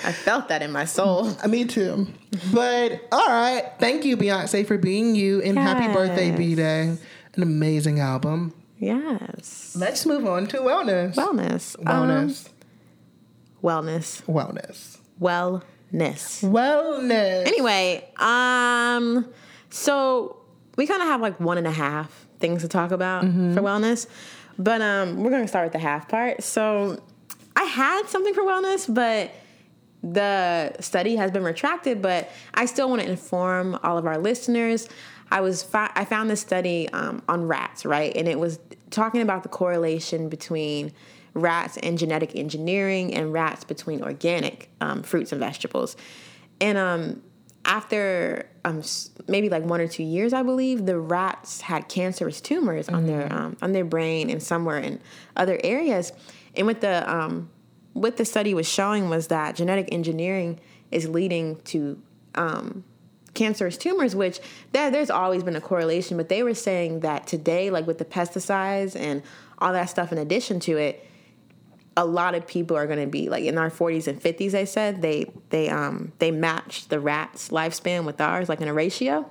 I felt that in my soul. Me too. But all right, thank you, Beyonce, for being you, and happy birthday, B Day. An amazing album. Yes. Let's move on to wellness. Wellness. Wellness. Um, wellness. wellness. Wellness. Wellness. Anyway, um, so we kind of have like one and a half things to talk about for wellness, but um, we're gonna start with the half part. So I had something for wellness, but the study has been retracted. But I still want to inform all of our listeners. I was fi- I found this study um, on rats, right, and it was talking about the correlation between rats and genetic engineering and rats between organic um, fruits and vegetables. And um, after um, maybe like one or two years, I believe the rats had cancerous tumors on their um, on their brain and somewhere in other areas. And what the um, what the study was showing was that genetic engineering is leading to um, cancerous tumors, which there, there's always been a correlation, but they were saying that today, like with the pesticides and all that stuff, in addition to it, a lot of people are going to be like in our 40s and 50s. They said they they um they matched the rats' lifespan with ours, like in a ratio,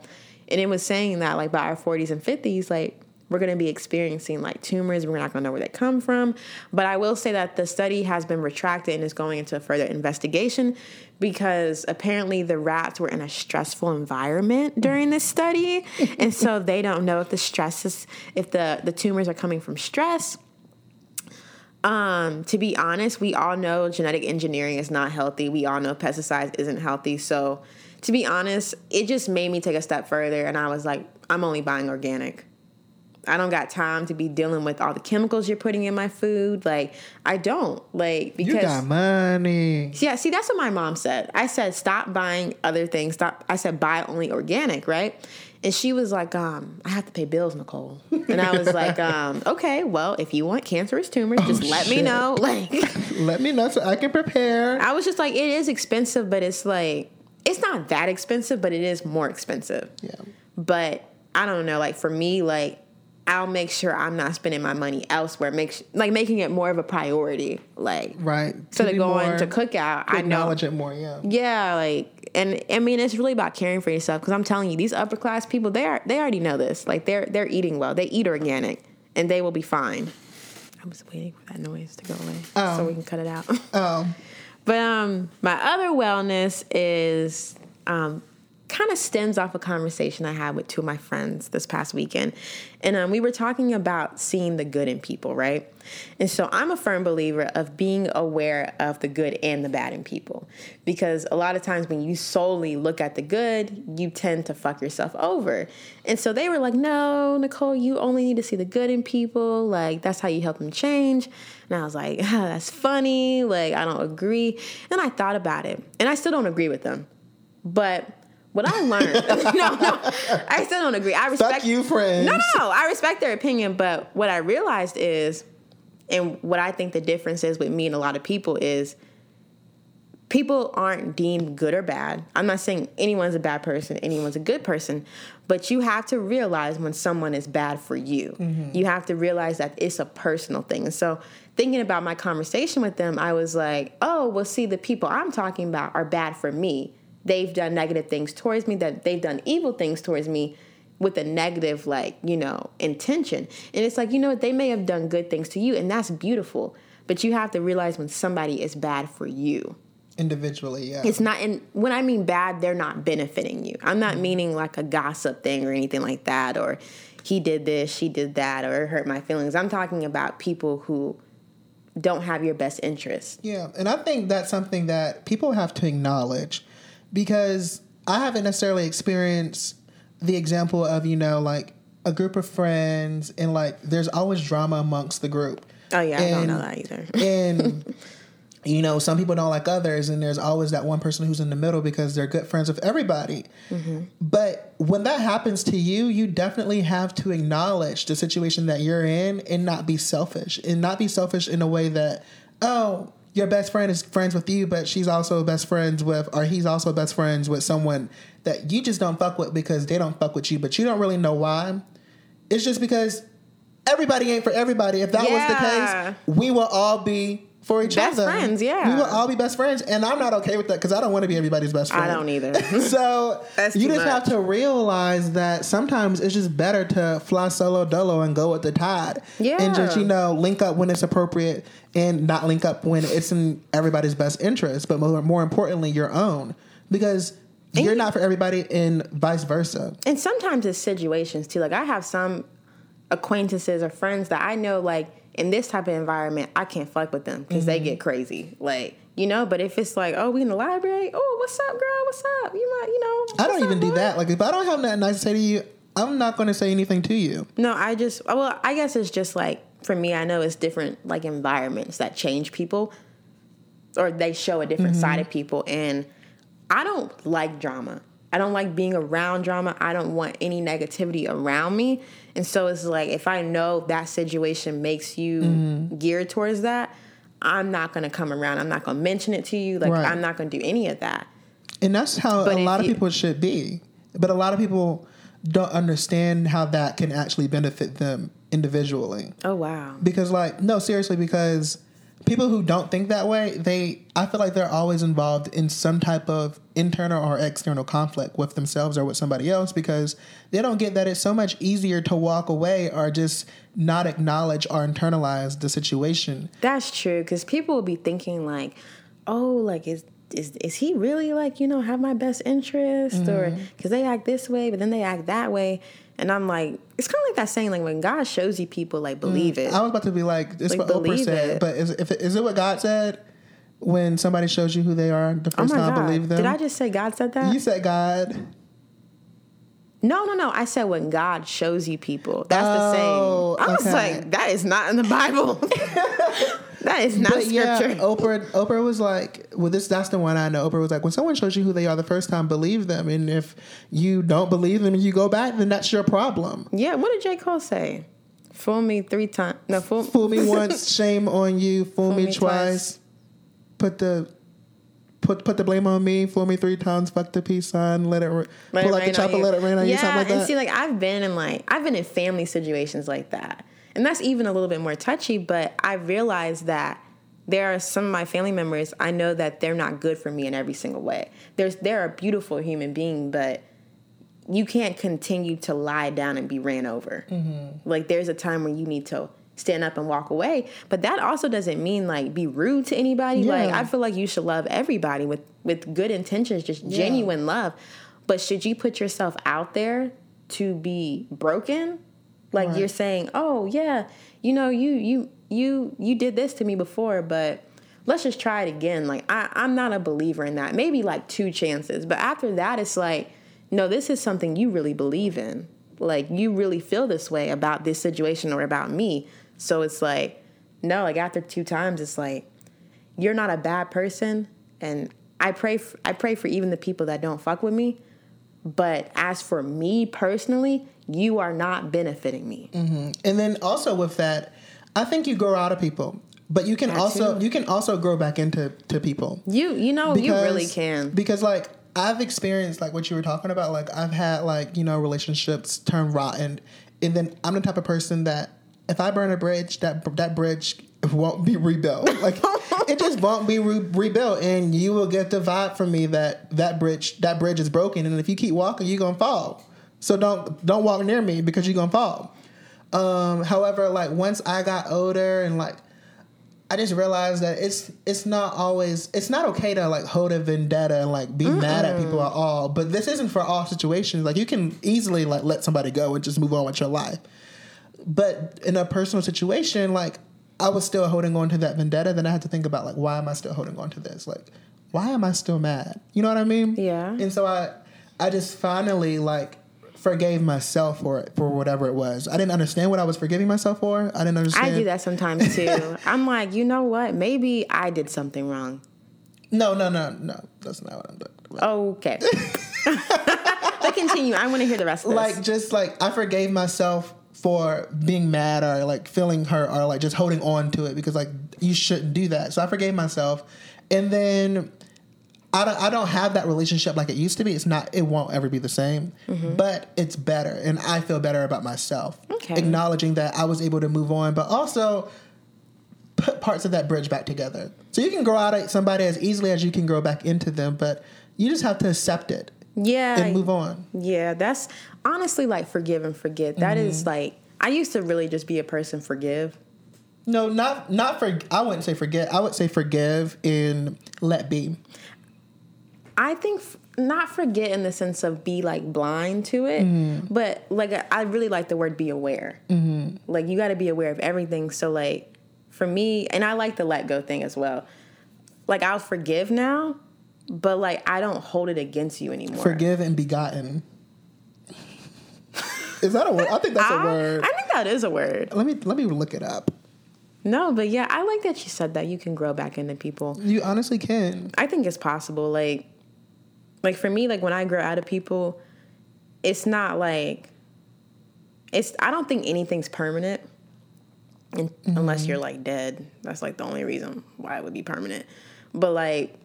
and it was saying that like by our 40s and 50s, like we're going to be experiencing like tumors. We're not going to know where they come from. But I will say that the study has been retracted and is going into further investigation because apparently the rats were in a stressful environment during this study, and so they don't know if the stress is if the the tumors are coming from stress um, to be honest, we all know genetic engineering is not healthy. We all know pesticides isn't healthy. So, to be honest, it just made me take a step further and I was like, I'm only buying organic. I don't got time to be dealing with all the chemicals you're putting in my food. Like, I don't. Like, because You got money. yeah, see, that's what my mom said. I said, stop buying other things. Stop. I said, buy only organic, right? And she was like, um, I have to pay bills, Nicole. And I was like, um, okay, well, if you want cancerous tumors, just let me know. Like, Let me know so I can prepare. I was just like, it is expensive, but it's like, it's not that expensive, but it is more expensive. Yeah. But I don't know, like for me, like I'll make sure I'm not spending my money elsewhere. Make sh- like making it more of a priority. Like Right. So to going to cookout, I know acknowledge it more. Yeah. yeah, like, and I mean, it's really about caring for yourself. Because I'm telling you, these upper class people, they are they already know this. Like, they're they're eating well. They eat organic, and they will be fine. I was waiting for that noise to go away Oh. so we can cut it out. Oh. but um, my other wellness is um, kind of stems off a conversation I had with two of my friends this past weekend, and um, we were talking about seeing the good in people, right? And so I'm a firm believer of being aware of the good and the bad in people, because a lot of times when you solely look at the good, you tend to fuck yourself over. And so they were like, "No, Nicole, you only need to see the good in people. Like that's how you help them change." And I was like, ah, "That's funny. Like I don't agree." And I thought about it, and I still don't agree with them. But what I learned. no, no, I still don't agree. I respect Fuck you, friends. No, no, I respect their opinion, but what I realized is, and what I think the difference is with me and a lot of people is, people aren't deemed good or bad. I'm not saying anyone's a bad person, anyone's a good person, but you have to realize when someone is bad for you. Mm-hmm. You have to realize that it's a personal thing. And so, thinking about my conversation with them, I was like, oh, well, see, the people I'm talking about are bad for me. They've done negative things towards me, that they've done evil things towards me with a negative, like, you know, intention. And it's like, you know what, they may have done good things to you, and that's beautiful. But you have to realize when somebody is bad for you. Individually, yeah. It's not, and when I mean bad, they're not benefiting you. I'm not mm-hmm. meaning like a gossip thing or anything like that, or he did this, she did that, or it hurt my feelings. I'm talking about people who don't have your best interest. Yeah, and I think that's something that people have to acknowledge because I haven't necessarily experienced the example of, you know, like a group of friends and like there's always drama amongst the group. Oh, yeah, I don't know that either. And you know, some people don't like others, and there's always that one person who's in the middle because they're good friends with everybody. Mm-hmm. But when that happens to you, you definitely have to acknowledge the situation that you're in and not be selfish. And not be selfish in a way that, oh, your best friend is friends with you, but she's also best friends with, or he's also best friends with someone that you just don't fuck with because they don't fuck with you, but you don't really know why. It's just because everybody ain't for everybody. If that Yeah. was the case, we will all be for each Best other. friends, yeah. We will all be best friends. And I'm not okay with that because I don't want to be everybody's best friend. I don't either. so you just much. have to realize that sometimes it's just better to fly solo dolo and go with the tide. Yeah. And just, you know, link up when it's appropriate and not link up when it's in everybody's best interest, but more, more importantly, your own. Because you're not for everybody and vice versa. and sometimes it's situations too. Like I have some acquaintances or friends that I know like in this type of environment I can't fuck with them because they get mm-hmm. crazy. Like, you know, but if it's like, oh, we in the library, oh, what's up, girl? What's up? You might, you know. I don't even do that. Like, if I don't have nothing nice to say to you, I'm not going to say anything to you. No, I just well, I guess it's just like for me, I know it's different like environments that change people or they show a different side mm-hmm. of people and I don't like drama. I don't like being around drama. I don't want any negativity around me. And so it's like if I know that situation makes you mm-hmm. geared towards that, I'm not to come around. I'm not to mention it to you. Like Right. I'm not to do any of that. And that's how But a lot of people should be. But a lot of people don't understand how that can actually benefit them individually. Oh wow. Because like no, seriously, because people who don't think that way, they I feel like they're always involved in some type of internal or external conflict with themselves or with somebody else because they don't get that it's so much easier to walk away or just not acknowledge or internalize the situation. That's true because people will be thinking like, oh, like is is is he really like you know have my best interest or Mm-hmm. because they act this way but then they act that way and I'm like it's kind of like that saying like when God shows you people like believe it. Mm, I was about to be like, it's Like, what Oprah believe said, it. but is, if it, is it what God said? When somebody shows you who they are the oh first my time, God! believe them. Did I just say God said that? You said God. no, no, no. I said when God shows you people. That's the Oh, saying. I was okay. like that is not in the Bible. that is not But yeah. Oprah. Oprah was like, well, this that's the one I know. Oprah was like, when someone shows you who they are the first time, believe them, and if you don't believe them and you go back, then that's your problem. Yeah. What did J Cole say? Fool me three times. No, fool. Fool me once, shame on you. Fool, me, me twice. twice. Put the put put the blame on me. Fool me three times. Fuck the peace sign. Let it ra- Let it pull out the rain on chopper. Let it rain on yeah, you. Something like and see, like I've been in like I've been in family situations like that, and that's even a little bit more touchy. But I realized that there are some of my family members I know that they're not good for me in every single way. There's they're a beautiful human being, but you can't continue to lie down and be ran over. Mm-hmm. Like there's a time where you need to stand up and walk away. But that also doesn't mean like be rude to anybody. Like I feel like you should love everybody with with good intentions, just genuine love. But should you put yourself out there to be broken? Like Right. you're saying, "Oh, yeah, you know, you you you you did this to me before, but let's just try it again." Like I I'm not a believer in that. Maybe like two chances, but after that it's like, "No, this is something you really believe in." Like you really feel this way about this situation or about me. So it's like, no, like after two times it's like you're not a bad person and I pray for, I pray for even the people that don't fuck with me, But as for me personally, you are not benefiting me. Mm-hmm. And then also with that, I think you grow out of people, but you can That also too. you can also grow back into to people. You you know you really can. Because like I've experienced like what you were talking about. Like I've had like you know relationships turn rotten, and then I'm the type of person that if I burn a bridge, that that bridge won't be rebuilt. Like it just won't be re- rebuilt, and you will get the vibe from me that that bridge that bridge is broken, and if you keep walking, you're gonna fall. So don't don't walk near me because you're gonna fall. Um, however, like once I got older and like I just realized that it's it's not always it's not okay to like hold a vendetta and like be mad at people at all. But this isn't for all situations. Like you can easily like let somebody go and just move on with your life. But in a personal situation, like I was still holding on to that vendetta, then I had to think about like why am I still holding on to this? Like why am I still mad? You know what I mean? Yeah. And so I I just finally like forgave myself for it for whatever it was. I didn't understand what I was forgiving myself for. I didn't understand. I do that sometimes too. I'm like, you know what? Maybe I did something wrong. No, no, no, no. That's not what I'm doing. Okay. but continue. I want to hear the rest of this. Like just like I forgave myself for being mad or like feeling hurt or like just holding on to it because like you shouldn't do that. So I forgave myself, and then I don't I don't have that relationship like it used to be. It's not. It won't ever be the same. Mm-hmm. But it's better, and I feel better about myself. Okay. Acknowledging that I was able to move on, but also put parts of that bridge back together. So you can grow out of somebody as easily as you can grow back into them, but you just have to accept it yeah. and move on. Yeah, that's honestly like forgive and forget. That Mm-hmm. is like I used to really just be a person forgive. No, not not for. I wouldn't say forget. I would say forgive and let be. I think f- not forget in the sense of be like blind to it, Mm-hmm. but like I really like the word be aware. Mm-hmm. Like you got to be aware of everything. So like for me, and I like the let go thing as well. Like I'll forgive now, but like I don't hold it against you anymore. Forgive and begotten. Is that a word? I think that's a I, word. I think that is a word. let me let me look it up. No, but yeah, I like that you said that you can grow back into people. You honestly can. I think it's possible. Like, like for me, like when I grow out of people, it's not like it's. I don't think anything's permanent, in, unless mm-hmm. you're like dead. That's like the only reason why it would be permanent. But like,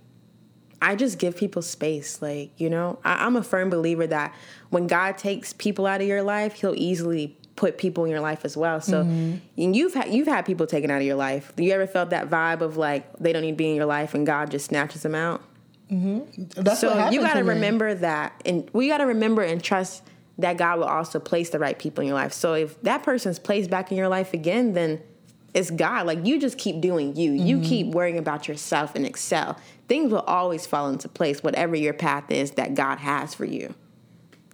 I just give people space. Like, you know, I, I'm a firm believer that when God takes people out of your life, He'll easily put people in your life as well. So, and you've had you've had people taken out of your life. You ever felt that vibe of like they don't need to be in your life and God just snatches them out? That's so you got to to remember that, and we got to remember and trust that God will also place the right people in your life. So if that person's placed back in your life again, then it's God. Like you just keep doing you. You Mm-hmm. keep worrying about yourself and excel. Things will always fall into place, whatever your path is that God has for you.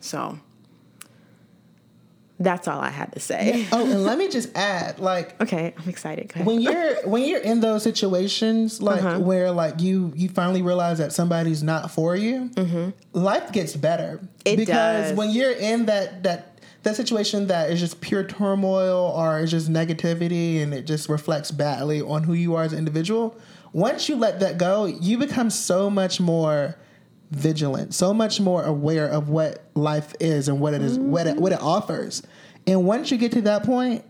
So that's all I had to say. Oh, and let me just add, like Okay, I'm excited. When you're when you're in those situations, like Uh-huh. where like you you finally realize that somebody's not for you, life gets better. Mm-hmm. It because does. when you're in that that that situation that is just pure turmoil or is just negativity and it just reflects badly on who you are as an individual. Once you let that go, you become so much more vigilant, so much more aware of what life is and what it is, what it, what it offers. And once you get to that point,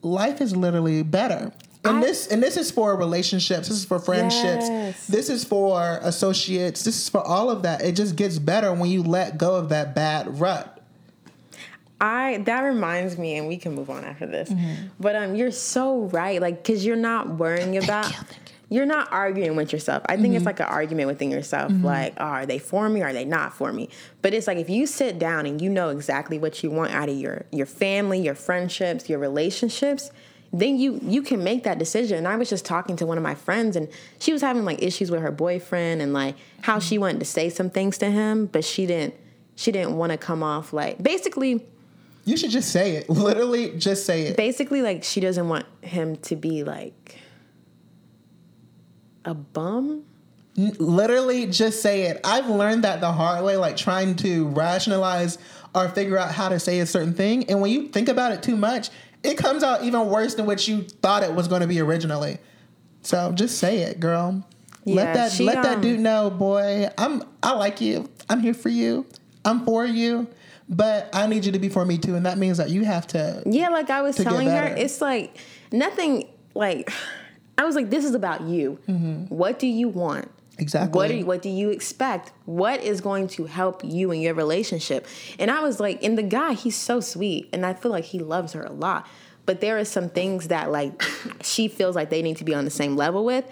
life is literally better. And I- this and this is for relationships. This is for friendships. Yes. This is for associates. This is for all of that. It just gets better when you let go of that bad rut. I that reminds me, and we can move on after this. Mm-hmm. But um, you're so right, like because you're not worrying about. You're not arguing with yourself. I think Mm-hmm. it's like an argument within yourself. Like, oh, are they for me? Or are they not for me? But it's like if you sit down and you know exactly what you want out of your your family, your friendships, your relationships, then you you can make that decision. And I was just talking to one of my friends, and she was having like issues with her boyfriend, and like how she wanted to say some things to him, but she didn't. She didn't want to come off like basically You should just say it. Literally, just say it. basically like she doesn't want him to be like a bum Literally, just say it. I've learned that the hard way, like trying to rationalize or figure out how to say a certain thing. And when you think about it too much, it comes out even worse than what you thought it was going to be originally. So just say it, girl. Yeah, let that she, let that um, dude know, boy. I'm I like you. I'm here for you. I'm for you, but I need you to be for me too, and that means that you have to. Yeah, like I was telling her, it's like nothing. Like I was like, this is about you. Mm-hmm. What do you want? Exactly. What do you, what do you expect? What is going to help you in your relationship? And I was like, and the guy, he's so sweet, and I feel like he loves her a lot. But there are some things that like she feels like they need to be on the same level with,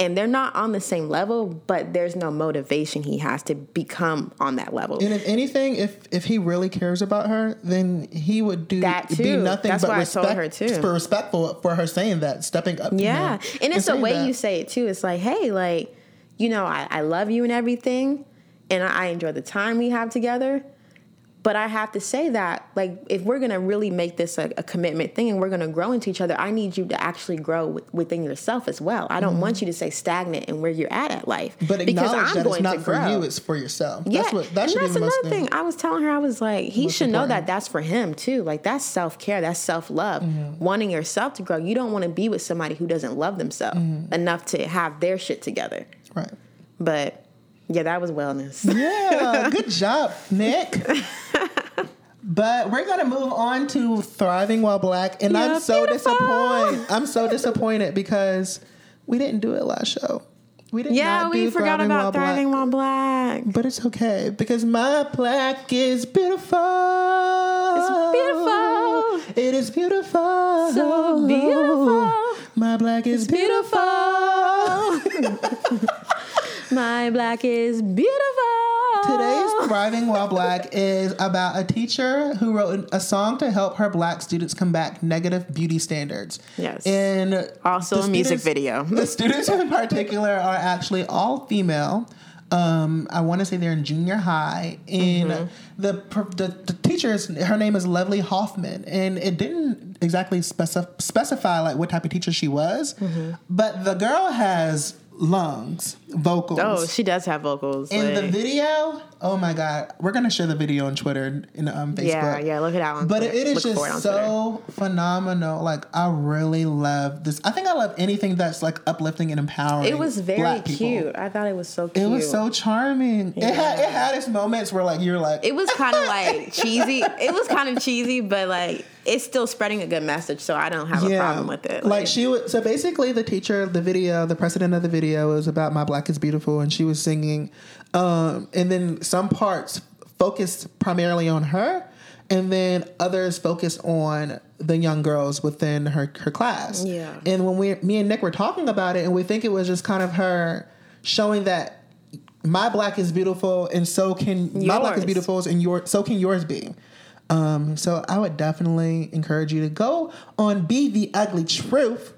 and they're not on the same level. But there's no motivation he has to become on that level. And if anything, if if he really cares about her, then he would do That be too. nothing That's but why I respect, told her too. for respectful for her saying that, stepping up. to Yeah. him And it's the way that. you say it too. It's like, hey, like, you know, I, I love you and everything, and I, I enjoy the time we have together. But I have to say that, like, if we're gonna really make this a, a commitment thing and we're gonna grow into each other, I need you to actually grow with, within yourself as well. I don't want you to stay stagnant in where you're at at life. Mm-hmm. But acknowledge that it's not for you; it's for yourself. Yeah, That's what that and should that's be the most another thing. I was telling her, I was like, he should know that that's for him too. Like that's self care, that's self love, Mm-hmm. wanting yourself to grow. You don't want to be with somebody who doesn't love themselves Mm-hmm. enough to have their shit together. Right. But yeah, that was wellness. Yeah, good job, Nick. But we're gonna move on to thriving while black, and I'm so beautiful. disappointed. I'm so disappointed because we didn't do it last show. We didn't. yeah, not we do forgot Thriving about While Black. thriving while black. But it's okay because my black is beautiful. It's beautiful. It is beautiful. So beautiful. My black is beautiful. My black is beautiful. Today's Thriving While Black is about a teacher who wrote a song to help her black students combat negative beauty standards. Yes. And Also the a music video. The students in particular are actually all female. Um, I want to say they're in junior high, and Mm-hmm. the, the the teacher is her name is Lovely Hoffman, and it didn't exactly specif- specify like what type of teacher she was, Mm-hmm. but the girl has lungs, vocals. Oh, she does have vocals. In the video, oh my god, we're gonna share the video on Twitter and um, Facebook. yeah, yeah, look at that one. But it is Look for it on just so phenomenal. Like I really love this. I think I love anything that's like uplifting and empowering. It was very black people. cute. I thought it was so cute. It was so charming. It had it had its moments where like you're like It was kind of like cheesy. It was kind of cheesy, but like it's still spreading a good message, so I don't have a problem with it. Like, she was so basically the teacher, the video, the president of the video was about my black is beautiful, and she was singing, um, and then some parts focused primarily on her, and then others focused on the young girls within her her class. Yeah. And when we, me and Nick were talking about it, and we think it was just kind of her showing that my black is beautiful, and so can my black is beautiful, and your so can yours be. Um, so I would definitely encourage you to go on Be the Ugly Truth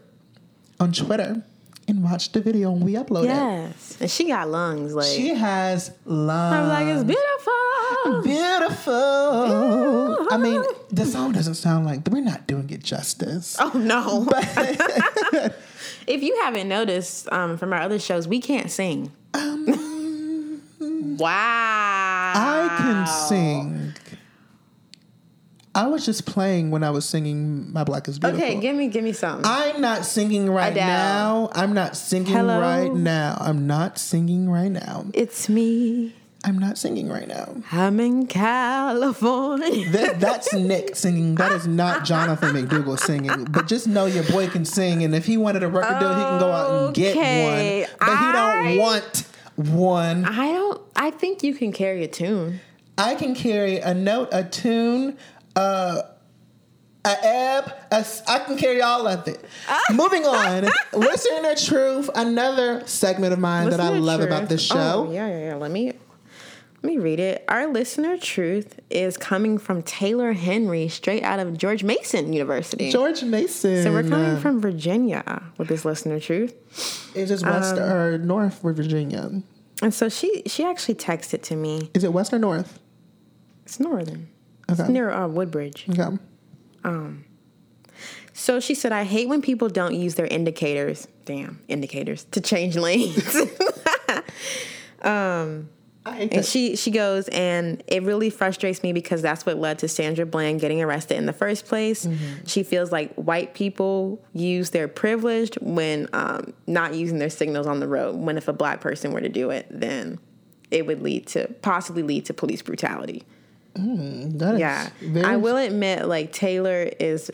on Twitter and watch the video when we upload it. yes, and she got lungs. Like She has lungs. I'm like it's beautiful. beautiful. I mean, the song doesn't sound like we're not doing it justice. Oh no! But if you haven't noticed um, from our other shows, we can't sing. wow! I can sing. I was just playing when I was singing "My Black Is Beautiful." Okay, give me give me some. I'm not singing right Adele. now. I'm not singing Hello? right now. I'm not singing right now. it's me. I'm not singing right now. I'm in California. That, that's Nick singing. That is not Jonathan McDougal singing. But just know your boy can sing, and if he wanted a record deal, he can go out and get Okay, one. But he don't want one. I don't. I think you can carry a tune. I can carry a note, a tune, uh, a ebb. A I can carry all of it. Moving on, listener truth. Another segment of mine that I love about this show. Oh, yeah, yeah, yeah. Let me let me read it. Our listener truth is coming from Taylor Henry, straight out of George Mason University. George Mason. so we're coming from Virginia with this listener truth. Is this west um, or north for Virginia? And so she she actually texted to me. Is it west or north? It's northern. Okay. It's near uh, Woodbridge. Okay. So she said, I hate when people don't use their indicators, damn, indicators, to change lanes. I hate And that. she she goes, and it really frustrates me because that's what led to Sandra Bland getting arrested in the first place. She feels like white people use their privilege when um, not using their signals on the road. When if a black person were to do it, then it would lead to possibly lead to police brutality. That is Yeah, very- I will admit, like Taylor is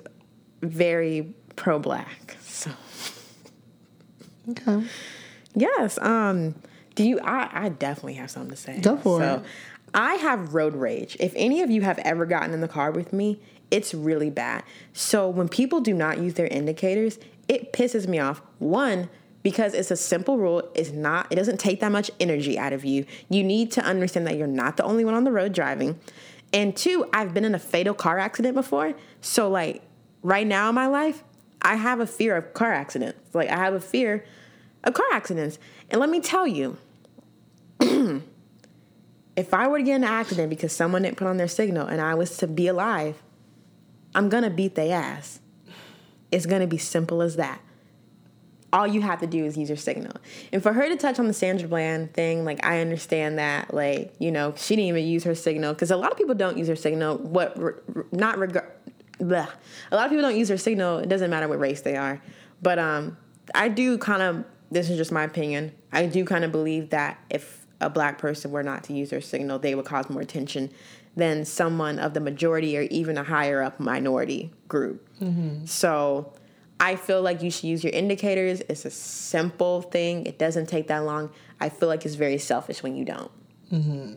very pro-black. So Okay. yes, um, do you? I, I definitely have something to say. Go for so, it. I have road rage. If any of you have ever gotten in the car with me, it's really bad. So when people do not use their indicators, it pisses me off. One, because it's a simple rule. It's not, it doesn't take that much energy out of you. You need to understand that you're not the only one on the road driving. And two, I've been in a fatal car accident before. So like right now in my life, I have a fear of car accidents. Like I have a fear of car accidents. And let me tell you, if I were to get in an accident because someone didn't put on their signal and I was to be alive, I'm gonna beat their ass. It's gonna be simple as that. All you have to do is use your signal. And for her to touch on the Sandra Bland thing, like I understand that, like you know, she didn't even use her signal because a lot of people don't use their signal. What re- not regard. A lot of people don't use their signal. It doesn't matter what race they are. But um, I do kind of. This is just my opinion. I do kind of believe that if a black person were not to use their signal, they would cause more tension than someone of the majority or even a higher up minority group. So I feel like you should use your indicators. It's a simple thing. It doesn't take that long. I feel like it's very selfish when you don't. Mm-hmm.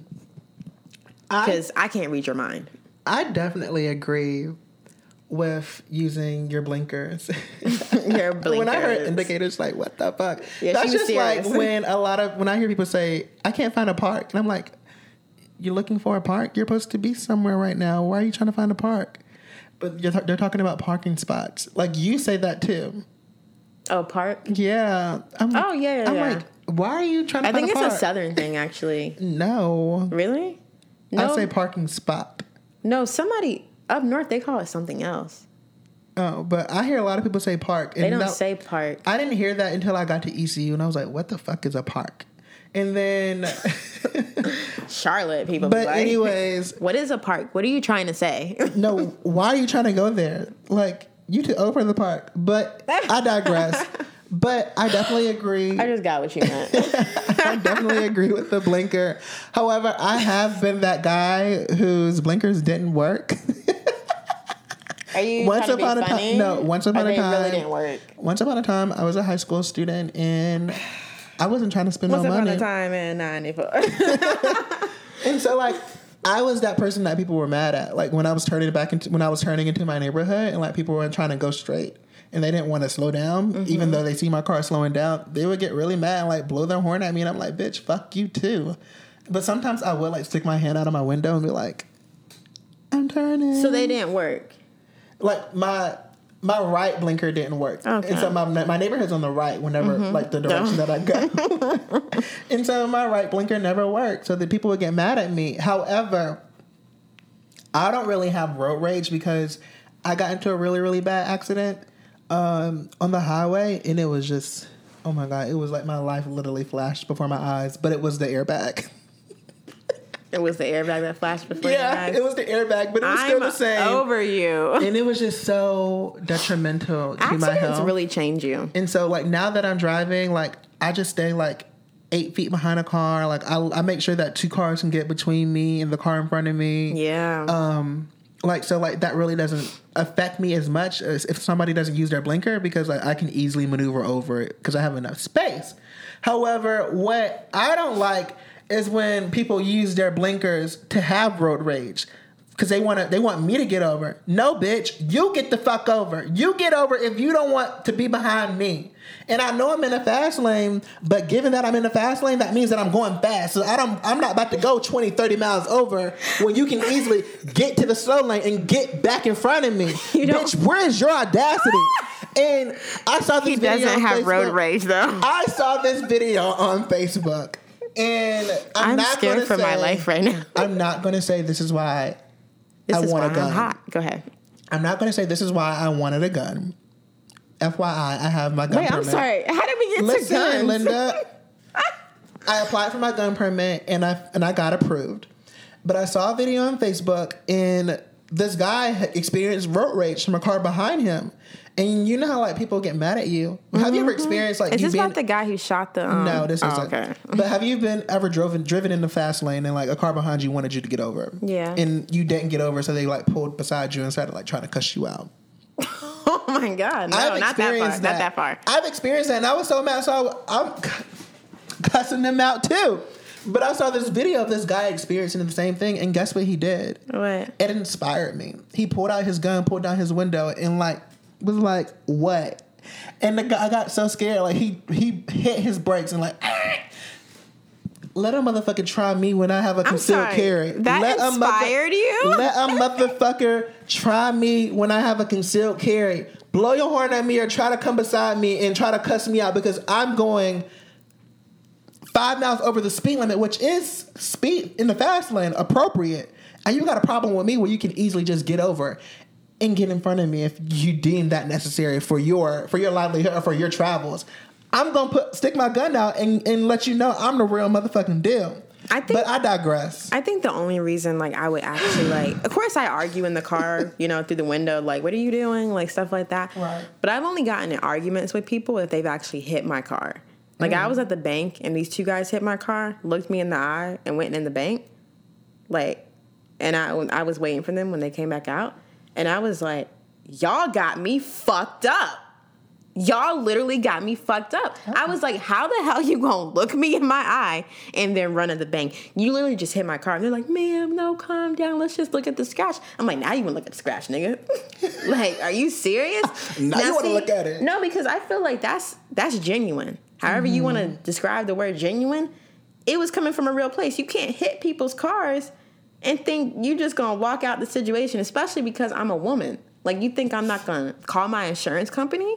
I, Because I can't read your mind. I definitely agree with using your blinkers. Your blinkers. when I heard indicators, like what the fuck? Yeah, That's just like when a lot of when I hear people say, "I can't find a park," and I'm like, "You're looking for a park? You're supposed to be somewhere right now. Why are you trying to find a park?" But you're they're talking about parking spots. Like you say that too. Oh, park? Yeah. I'm like, Oh, yeah, yeah, I'm yeah. like, why are you trying to park? I think a it's park? a southern thing, actually. no. Really? I No, say parking spot. no. Somebody up north they call it something else. Oh, but I hear a lot of people say park. And They don't that- say park. I didn't hear that until I got to ECU, and I was like, "What the fuck is a park?" And then, Charlotte people. but like, anyways, what is a park? What are you trying to say? no. Why are you trying to go there? Like you to open the park. But I digress. but I definitely agree. I just got what you meant. I definitely agree with the blinker. However, I have been that guy whose blinkers didn't work. Are you Once trying to be upon a funny? time, no. Once upon a they time, really didn't work. Once upon a time, I was a high school student, and I wasn't trying to spend Once no upon money. a time in '94. And so like I was that person that people were mad at. Like when I was turning back into when I was turning into my neighborhood and like people were trying to go straight and they didn't want to slow down, Mm-hmm. even though they see my car slowing down, they would get really mad and like blow their horn at me and I'm like, bitch, fuck you too. But sometimes I would like stick my hand out of my window and be like, I'm turning. so they didn't work. like my my right blinker didn't work, Okay. and so my my neighborhood's on the right whenever like the direction that I go, and so my right blinker never worked. So the people would get mad at me. However, I don't really have road rage because I got into a really really bad accident um, on the highway, and it was just oh my god, it was like my life literally flashed before my eyes. But it was the airbag. It was the airbag that flashed before yeah, it was the airbag, but it was still I'm the same. over you. and it was just so detrimental to my Accidents health. really change you. and so, like now that I'm driving, like I just stay like eight feet behind a car. Like I, I make sure that two cars can get between me and the car in front of me. Yeah. Um, like so, like that really doesn't affect me as much as if somebody doesn't use their blinker because like I can easily maneuver over it because I have enough space. However, what I don't like is when people use their blinkers to have road rage because they want to they want me to get over. No, bitch, you get the fuck over. You get over if you don't want to be behind me. And I know I'm in a fast lane, but given that I'm in a fast lane, that means that I'm going fast. So I don't I'm not about to go 20, 30 miles over when you can easily get to the slow lane and get back in front of me. Bitch, where is your audacity? And I saw this he video doesn't have road rage though. I saw this video on Facebook. And I'm, I'm, not scared gonna for my life right now. I'm not going to say this is why This I is want why a gun. I'm hot. Go ahead. I'm not going to say this is why I wanted a gun. FYI, I have my gun Wait, I'm sorry. How did we get to Listen, guns? Linda. I applied for my gun permit and I and I got approved. But I saw a video on Facebook and this guy experienced road rage from a car behind him. And you know how like people get mad at you. Have you ever experienced like Is this being about the guy who shot the? Um, no, this oh, isn't. okay. But have you been ever driven driven in the fast lane and like a car behind you wanted you to get over? Yeah. And you didn't get over, so they like pulled beside you and started like trying to cuss you out. Oh my god, no, I've not that far, experienced not that far. I've experienced that, and I was so mad. So I, I'm cussing them out too. But I saw this video of this guy experiencing the same thing, and guess what he did? What? It inspired me. He pulled out his gun, pulled down his window, and like was like, "What?" And the guy got so scared, like he he hit his brakes and like. "Ah." Let a motherfucker try me when I have a concealed sorry, carry. that let a mother- inspired you? Let a motherfucker try me when I have a concealed carry. Blow your horn at me or try to come beside me and try to cuss me out because I'm going five miles over the speed limit, which is speed in the fast lane appropriate. And you got a problem with me where you can easily just get over and get in front of me if you deem that necessary for your for your livelihood or for your travels. I'm gonna put stick my gun out and, and let you know I'm the real motherfucking deal. I think- but I digress. I think the only reason like I would actually like of course I argue in the car, you know, through the window, like, what are you doing? Like stuff like that. Right. But I've only gotten in arguments with people if they've actually hit my car. Like I mm. was at the bank and these two guys hit my car, looked me in the eye, and went in the bank. Like, and I I was waiting for them when they came back out, and I was like, y'all got me fucked up. Y'all literally got me fucked up. I was like, how the hell you gonna look me in my eye and then run at the bank? You literally just hit my car. And they're like, ma'am, no, calm down. Let's just look at the scratch. I'm like, now you wanna look at the scratch, nigga. like, are you serious? Now you wanna see- look at it. No, because I feel like that's that's genuine. However you wanna Mm-hmm. describe the word genuine, it was coming from a real place. You can't hit people's cars and think you're just gonna walk out the situation, especially because I'm a woman. Like you think I'm not gonna call my insurance company?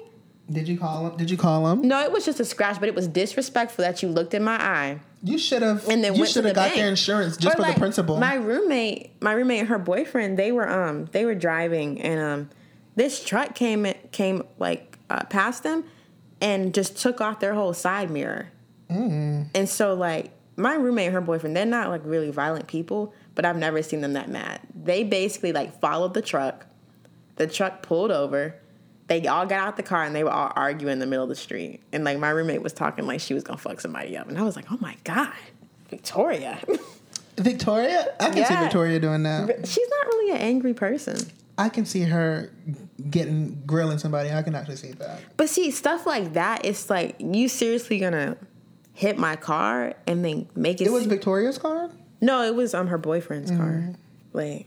Did you call him? Did you call him? No, it was just a scratch, but it was disrespectful that you looked in my eye You should have. and then you should the have got bank. their insurance just Or, for like, the principal. My roommate, my roommate and her boyfriend, they were um they were driving and um this truck came came like uh, past them and just took off their whole side mirror. Mm. And so like my roommate and her boyfriend, they're not like really violent people, but I've never seen them that mad. They basically like followed the truck. The truck pulled over. They all got out the car and they were all arguing in the middle of the street. And like my roommate was talking like she was gonna fuck somebody up. And I was like, oh my God, Victoria. Victoria, I can see Victoria doing that. She's not really an angry person. I can see her getting grilling somebody. I can actually see that. But see, stuff like that, it's like you seriously gonna hit my car and then make it. It was Victoria's car. No, it was um her boyfriend's car. Like,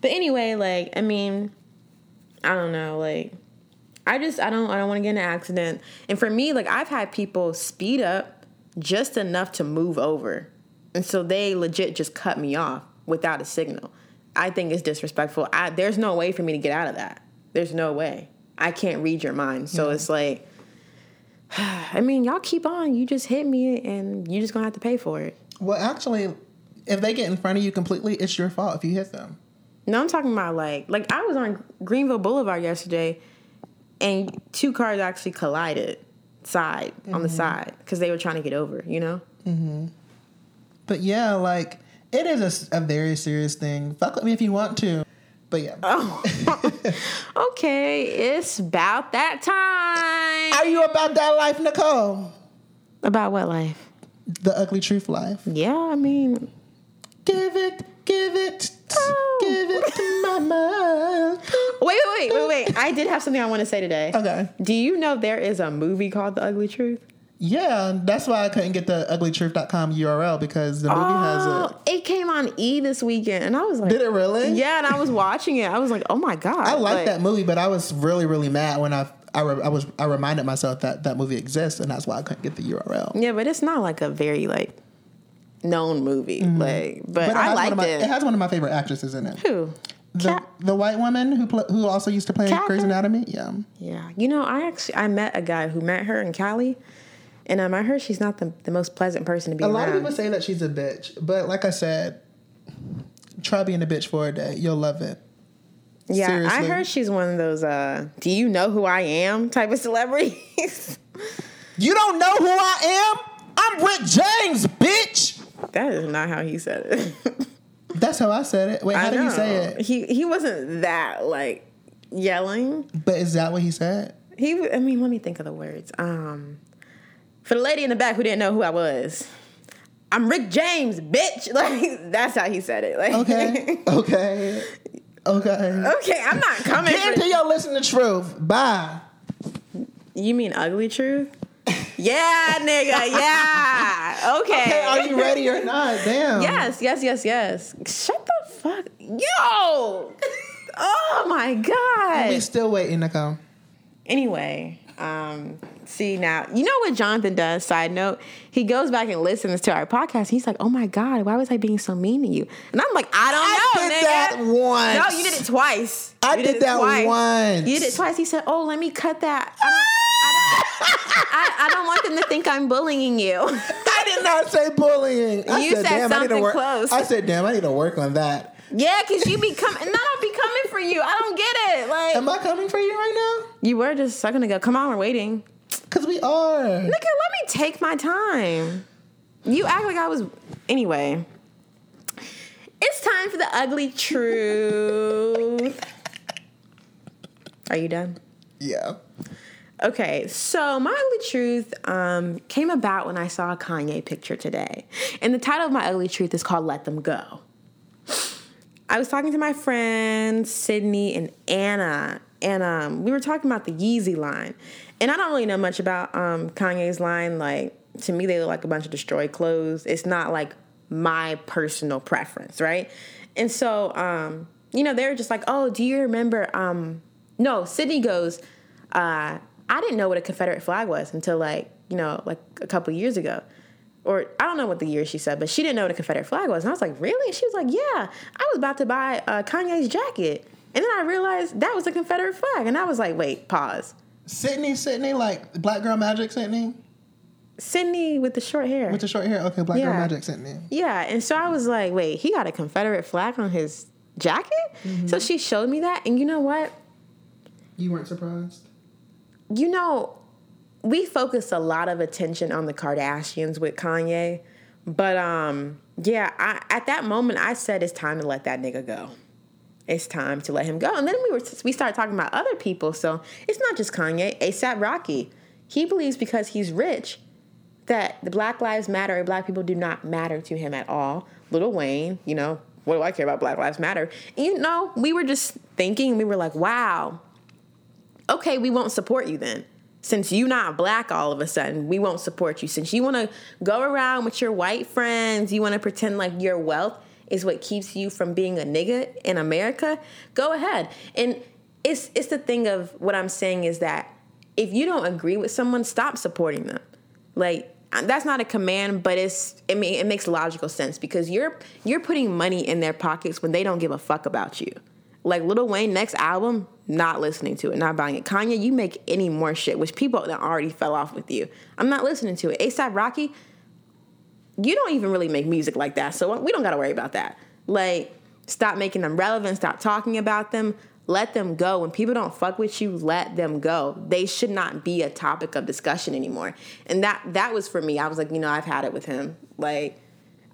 but anyway, like I mean, I don't know. Like, I just I don't I don't want to get in an accident. And for me, like I've had people speed up just enough to move over, and so they legit just cut me off without a signal. I think it's disrespectful. I, there's no way for me to get out of that. There's no way. I can't read your mind. So it's like, I mean, y'all keep on. You just hit me, and you just gonna have to pay for it. Well, actually, if they get in front of you completely, it's your fault if you hit them. No, I'm talking about like like I was on Greenville Boulevard yesterday, and two cars actually collided side on the side because they were trying to get over. You know. Hmm. But yeah, like it is a very serious thing. Fuck with me if you want to. But yeah, Oh. okay, it's about that time. are you about that life, Nicole? About what life? The ugly truth life. Yeah, I mean, Give it, give it, Oh. give it to mama. wait, wait, wait, wait, wait. I did have something I want to say today. Okay. Do you know there is a movie called The Ugly Truth? Yeah, that's why I couldn't get the uglytruth.com URL because the movie has Oh, it. it came on E this weekend, and I was like, Did it really? Yeah, and I was watching it. I was like, oh my god, I like that movie, but I was really, really mad when I I, re- I was I reminded myself that that movie exists, and that's why I couldn't get the URL. Yeah, but it's not like a very like known movie. Like, but, Mm-hmm. it I has one liked of my, it. It has one of my favorite actresses in it. Who? The, Cat- the white woman who pl- who also used to play in Katherine? Grey's Anatomy. Yeah. Yeah, you know, I actually I met a guy who met her in Cali, and um, I heard she's not the, the most pleasant person to be A around. lot of people say that she's a bitch, but like I said, try being a bitch for a day. You'll love it. Yeah, I heard she's one of those uh, "Do you know who I am?" type of celebrities. You don't know who I am? I'm Rick James, bitch. that is not how he said it. That's how I said it. Wait, how I did know. you say it? He he wasn't that like yelling. But is that what he said? He, I mean, let me think of the words. Um, for the lady in the back who didn't know who I was, I'm Rick James, bitch. Like that's how he said it. Like, Okay. okay. Okay. okay, I'm not coming. Get For, into your listen to truth. Bye. you mean ugly truth? yeah, nigga. Yeah. Okay. Okay, are you ready or not? Damn. Yes, yes, yes, yes. Shut the fuck. Yo. Oh my god. We still waiting, Nicole. Anyway, um, see now, you know what Jonathan does? Side note, he goes back and listens to our podcast. He's like, "Oh my god, why was I being so mean to you?" And I'm like, "I don't I know, did nigga." that once. No, you did it twice. I You did it that twice. once. You did it twice. He said, "Oh, let me cut that." I don't, I, I, I don't want them to think I'm bullying you. I did not say bullying. I You said damn, I need to something work. close. I said, damn, I need to work on that. Yeah, because you be coming, and I don't be coming for you. I don't get it. Like Am I coming for you right now? you were just a second ago. Come on, we're waiting. Because we are. Nigga, let me take my time. You act like I was. Anyway, it's time for the ugly truth. Are you done? Yeah. Okay, so my ugly truth um, came about when I saw a Kanye picture today. And the title of my ugly truth is called Let Them Go. I was talking to my friends, Sydney and Anna, and um, we were talking about the Yeezy line. And I don't really know much about um, Kanye's line. Like, to me, they look like a bunch of destroyed clothes. It's not like my personal preference, right? And so, um, you know, they were just like, oh, do you remember? Um, no, Sydney goes, uh, I didn't know what a Confederate flag was until like, you know, like a couple years ago. Or I don't know what the year she said, but she didn't know what a Confederate flag was. And I was like, really? And she was like, yeah, I was about to buy uh, Kanye's jacket. And then I realized that was a Confederate flag. And I was like, wait, pause. Sydney, Sydney, like Black Girl Magic Sydney? Sydney with the short hair. With the short hair? Okay, Black Girl Magic Sydney. Yeah, and so I was like, wait, he got a Confederate flag on his jacket? So she showed me that, and you know what? You weren't surprised? You know, we focus a lot of attention on the Kardashians with Kanye, but um, yeah, I, at that moment I said it's time to let that nigga go. It's time to let him go. And then we were we started talking about other people. So it's not just Kanye. ASAP Rocky, he believes because he's rich that the Black Lives Matter or Black people do not matter to him at all. Little Wayne, you know, what do I care about Black Lives Matter? You know, we were just thinking, we were like, wow, okay, we won't support you then. Since you not black all of a sudden, we won't support you. Since you want to go around with your white friends, you want to pretend like your wealth is what keeps you from being a nigga in America, go ahead. And it's it's the thing of what I'm saying is that if you don't agree with someone, stop supporting them. Like uh, that's not a command, but it's I mean it makes logical sense because you're you're putting money in their pockets when they don't give a fuck about you. Like Lil Wayne next album, not listening to it, not buying it. Kanye, you make any more shit, which people that already fell off with you. I'm not listening to it. ASAP Rocky, you don't even really make music like that, so we don't got to worry about that. Like, stop making them relevant. Stop talking about them. Let them go. When people don't fuck with you, let them go. They should not be a topic of discussion anymore. And that that was for me. I was like, you know, I've had it with him. Like,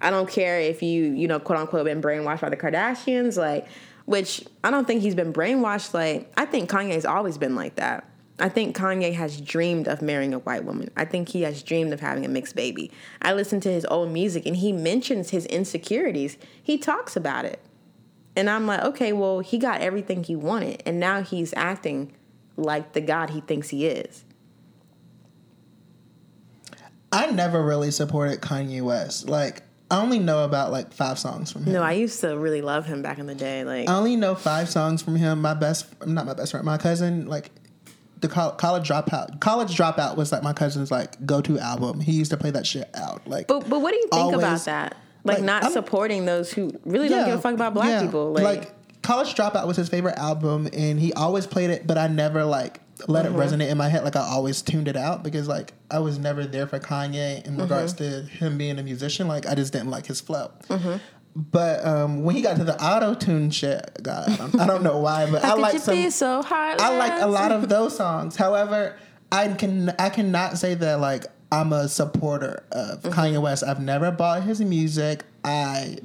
I don't care if you, you know, quote unquote, been brainwashed by the Kardashians. Like, which I don't think he's been brainwashed. Like, I think Kanye's always been like that. I think Kanye has dreamed of marrying a white woman. I think he has dreamed of having a mixed baby. I listen to his old music and he mentions his insecurities. He talks about it. And I'm like, okay, well, he got everything he wanted. And now he's acting like the God he thinks he is. I never really supported Kanye West. Like, I only know about like five songs from him. No, I used to really love him back in the day. Like, I only know five songs from him. My best, not my best friend, my cousin, like the col- college dropout. College dropout was like my cousin's like go to album. He used to play that shit out. Like, but but what do you think Always- about that? Like, like, not I'm- supporting those who really don't give a fuck about black yeah. people. Like, college dropout was his favorite album, and he always played it, but I never like let Mm-hmm. it resonate in my head. Like I always tuned it out because like I was never there for Kanye in regards Mm-hmm. to him being a musician. Like I just didn't like his flow. But um, when he got to the auto tune shit, God, I don't, know why, but I like some. so? I like a lot of those songs. However, I can I cannot say that like I'm a supporter of Mm-hmm. Kanye West. I've never bought his music. I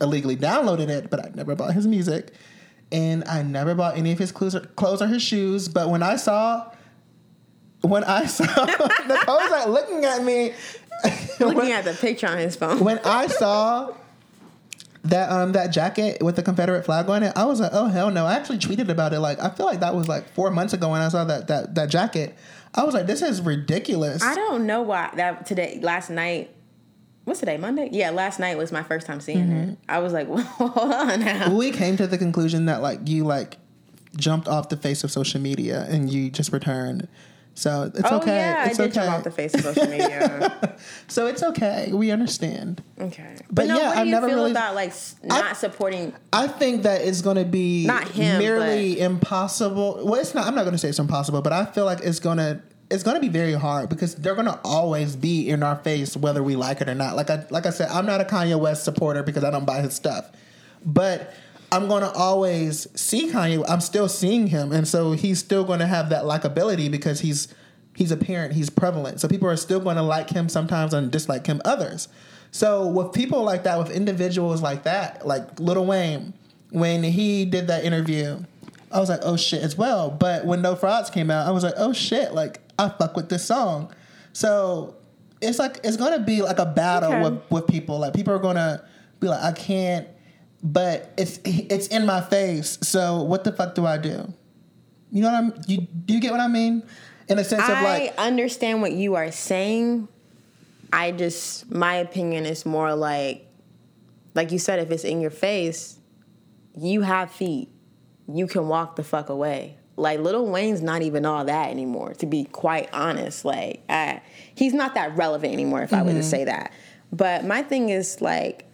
illegally downloaded it, but I never bought his music. And I never bought any of his clothes or, clothes or his shoes. But when I saw, when I saw Nicole's like looking at me, Looking when, at the picture on his phone. when I saw that um that jacket with the Confederate flag on it, I was like, oh hell no! I actually tweeted about it. Like I feel like that was like four months ago when I saw that that that jacket. I was like, this is ridiculous. I don't know why that today last night. What's today? Monday? Yeah, last night was my first time seeing it. Mm-hmm. I was like, well, hold on now. we came to the conclusion that like you like jumped off the face of social media and you just returned. So it's oh okay. yeah, it's I did okay. jump off the face of social media. so it's okay. We understand. okay, But no, yeah, I've never feel really- about like not supporting? I think that it's going to be Not him, merely impossible. Well, it's not. I'm not going to say it's impossible, but I feel like it's going to it's going to be very hard because they're going to always be in our face whether we like it or not. Like I like I said, I'm not a Kanye West supporter because I don't buy his stuff, but I'm going to always see Kanye. I'm still seeing him, and so he's still going to have that likability because he's he's apparent, he's prevalent. So people are still going to like him sometimes and dislike him others. So with people like that, with individuals like that, like Lil Wayne, when he did that interview, I was like, oh shit, as well. But when No Frauds came out, I was like, oh shit, like I fuck with this song. So it's like it's gonna be like a battle Okay. with, with people. Like people are gonna be like, I can't, but it's it's in my face. So what the fuck do I do? You know what I'm? You do you get what I mean? In a sense of like, I understand what you are saying. I just my opinion is more like like you said if it's in your face, you have feet. You can walk the fuck away. Like Little Wayne's not even all that anymore, to be quite honest. Like I, he's not that relevant anymore if I were to mm-hmm. say that. But my thing is like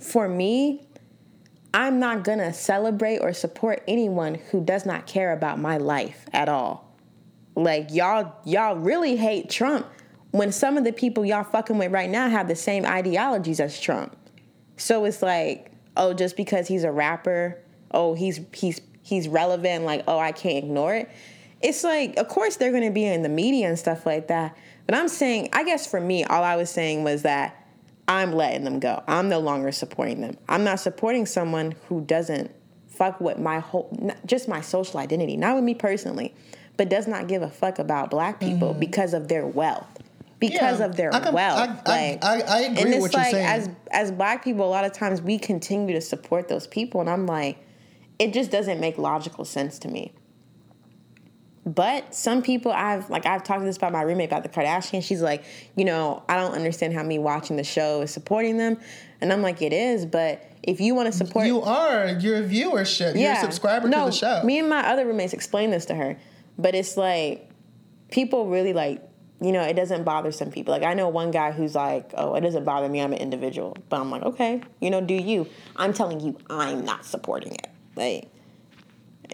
for me, I'm not gonna celebrate or support anyone who does not care about my life at all. Like y'all, y'all really hate Trump when some of the people y'all fucking with right now have the same ideologies as Trump. So it's like, oh, just because he's a rapper, oh, he's he's he's relevant, like, oh, I can't ignore it. It's like, of course they're gonna be in the media and stuff like that. But I'm saying, I guess for me, all I was saying was that I'm letting them go. I'm no longer supporting them. I'm not supporting someone who doesn't fuck with my whole, not just my social identity, not with me personally, but does not give a fuck about black people mm-hmm. because of their wealth, because Yeah, of their I wealth. I- I- like, I- I agree and with it's what you're like saying. as as black people, a lot of times we continue to support those people, and I'm like, it just doesn't make logical sense to me. But some people I've like I've talked to this about my roommate about the Kardashians. She's like, you know, I don't understand how me watching the show is supporting them, and I'm like, it is. But if you want to support, you are your viewership. You're a subscriber no, to the show. Me and my other roommates explained this to her, but it's like people really like. You know, it doesn't bother some people. Like I know one guy who's like, "Oh, it doesn't bother me. I'm an individual." But I'm like, "Okay, you know, do you?" I'm telling you, I'm not supporting it. Like,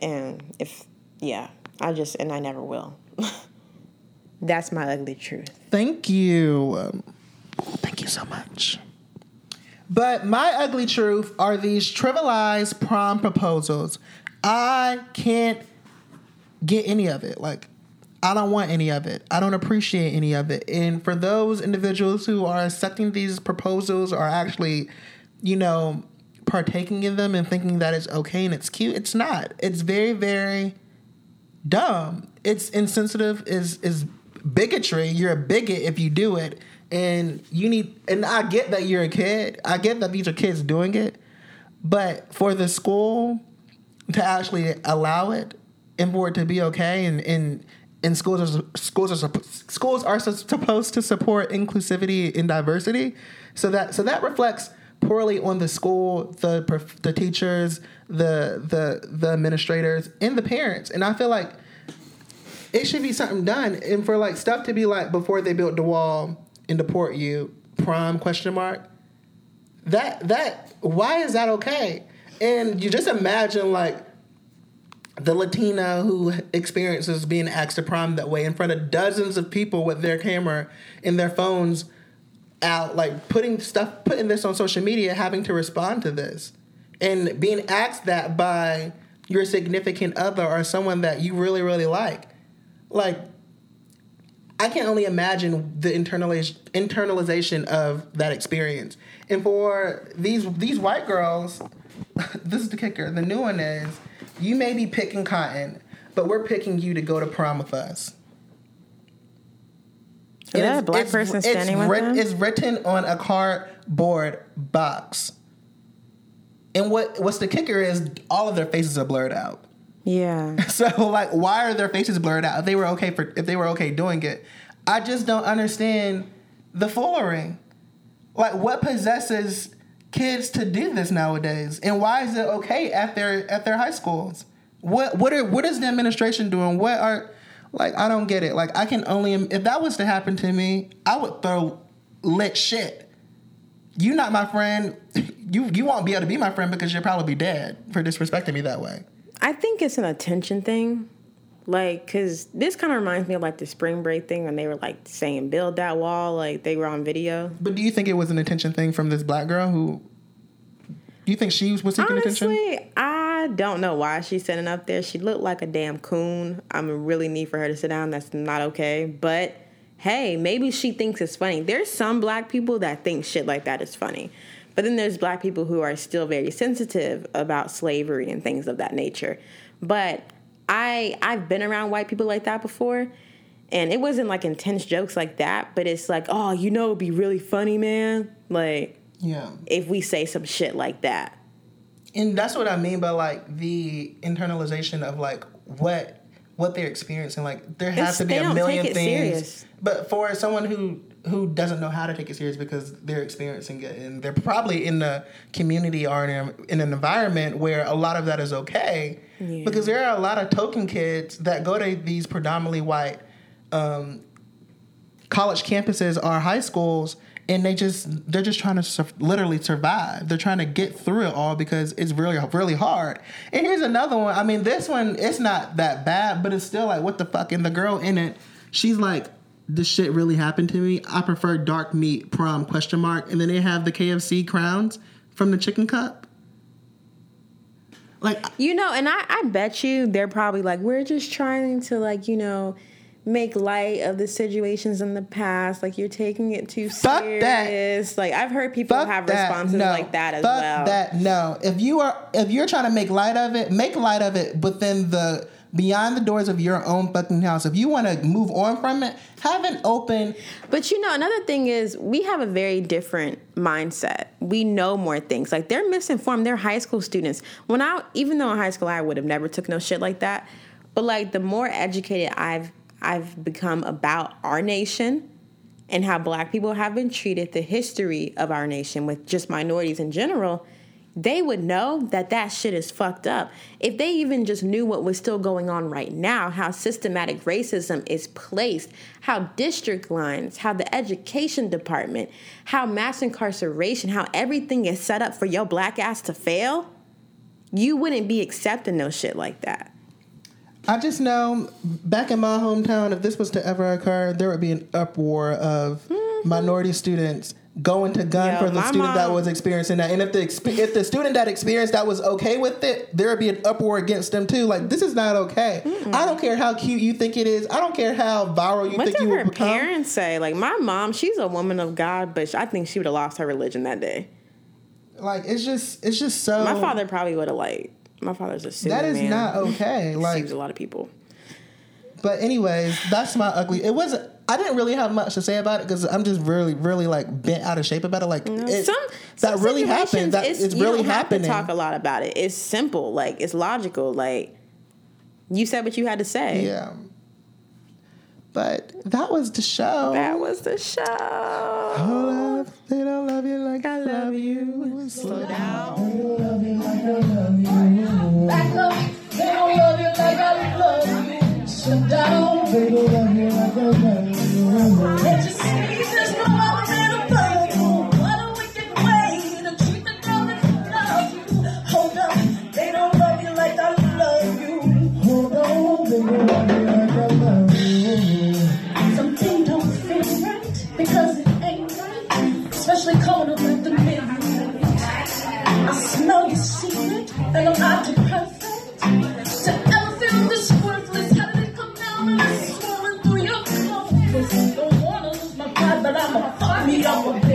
and if yeah, I just and I never will. That's my ugly truth. Thank you. Um, Thank you so much. But my ugly truth are these trivialized prom proposals. I can't get any of it. Like, I don't want any of it. I don't appreciate any of it. And for those individuals who are accepting these proposals or actually, you know, partaking in them and thinking that it's okay and it's cute, it's not. It's very, very dumb. It's insensitive. Is is bigotry. You're a bigot if you do it, and you need. And I get that you're a kid. I get that these are kids doing it, but for the school to actually allow it and for it to be okay, and and and schools are schools are schools are supposed to support inclusivity and diversity, so that so that reflects poorly on the school, the the teachers, the the the administrators, and the parents. And I feel like it should be something done, and for like stuff to be like before they built the wall and deport you, prom question mark. That that why is that okay? And you just imagine like the Latina who experiences being asked to prom that way in front of dozens of people with their camera and their phones out, like putting stuff, putting this on social media, having to respond to this, and being asked that by your significant other or someone that you really, really like. Like, I can only imagine the internaliz- internalization of that experience. And for these these white girls, this is the kicker. The new one is you may be picking cotton, but we're picking you to go to prom with us. Is that a black person standing with writ- them? It's written on a cardboard box. And what what's the kicker is all of their faces are blurred out. Yeah. So like, why are their faces blurred out? If they were okay for, if they were okay doing it, I just don't understand the foolery. Like, what possesses kids to do this nowadays, and why is it okay at their at their high schools? What what are what is the administration doing? What are like I don't get it. Like I can only if that was to happen to me, I would throw lit shit. You not my friend. You you won't be able to be my friend because you'll probably be dead for disrespecting me that way. I think it's an attention thing. Like, cause this kind of reminds me of like the spring break thing when they were like saying build that wall, like they were on video. But do you think it was an attention thing from this black girl who? Do you think she was seeking attention? Honestly, I don't know why she's sitting up there. She looked like a damn coon. I'm really need for her to sit down. That's not okay. But hey, maybe she thinks it's funny. There's some black people that think shit like that is funny. But then there's black people who are still very sensitive about slavery and things of that nature. But I I've been around white people like that before. And it wasn't like intense jokes like that, but it's like, oh, you know, it'd be really funny, man. Like, Yeah, if we say some shit like that. and that's what I mean by like the internalization of like what what they're experiencing. Like there has It's- to be a million things. serious. But for someone who who doesn't know how to take it serious because they're experiencing it and they're probably in the community or in, a, in an environment where a lot of that is okay Yeah. because there are a lot of token kids that go to these predominantly white um, college campuses or high schools and they just they're just trying to sur- literally survive. They're trying to get through it all because it's really really hard. And here's another one. I mean this one it's not that bad but it's still like what the fuck? And the girl in it she's like this shit really happened to me. I prefer dark meat prom question mark. And then they have the kfc crowns from the chicken cup. Like You know, and I, I bet you they're probably like, we're just trying to like, you know, make light of the situations in the past. Like you're taking it too Fuck that. serious. Like I've heard people Fuck have that. responses No. like that as Fuck well. that. No. If you are if you're trying to make light of it, make light of it within the beyond the doors of your own fucking house. If you want to move on from it, have an open. But you know, another thing is we have a very different mindset. We know more things. Like they're misinformed. They're high school students. When I, even though in high school I would have never took no shit like that, but like the more educated I've I've become about our nation and how Black people have been treated, the history of our nation with just minorities in general. They would know that that shit is fucked up. If they even just knew what was still going on right now, how systematic racism is placed, how district lines, how the education department, how mass incarceration, how everything is set up for your black ass to fail, you wouldn't be accepting no shit like that. I just know back in my hometown, if this was to ever occur, there would be an uproar of mm-hmm. minority students going to gun Yo, for the student that was experiencing that. And if the exp- if the student that experienced that was okay with it, there would be an uproar against them too. Like this is not okay. I don't care how cute you think it is. I don't care how viral you What think did you her will become. parents say? Like my mom, she's a woman of God, but I think she would have lost her religion that day. Like it's just it's just so. My father probably would have like. My father's a super That is man. not okay. Like Saves a lot of people. But anyways, that's my ugly. It wasn't. I didn't really have much to say about it because I'm just really, really like bent out of shape about it. Like it, some that some really happened. That it's, it's you really don't have happening. To talk a lot about it. It's simple. Like it's logical. Like you said what you had to say. Yeah. But that was the show. That was the show. Love, they don't love you like I love you. Slow down. They don't love you like I love you. Back up. They don't love you like I love you. Sit down. They don't love you like I love you freshly colored with the midnight. I smell your secret, and I'm not too perfect to ever feel this worthless. How did it come down and it's swirling through your clothes? Don't wanna lose my pride, but I'ma fuck me up a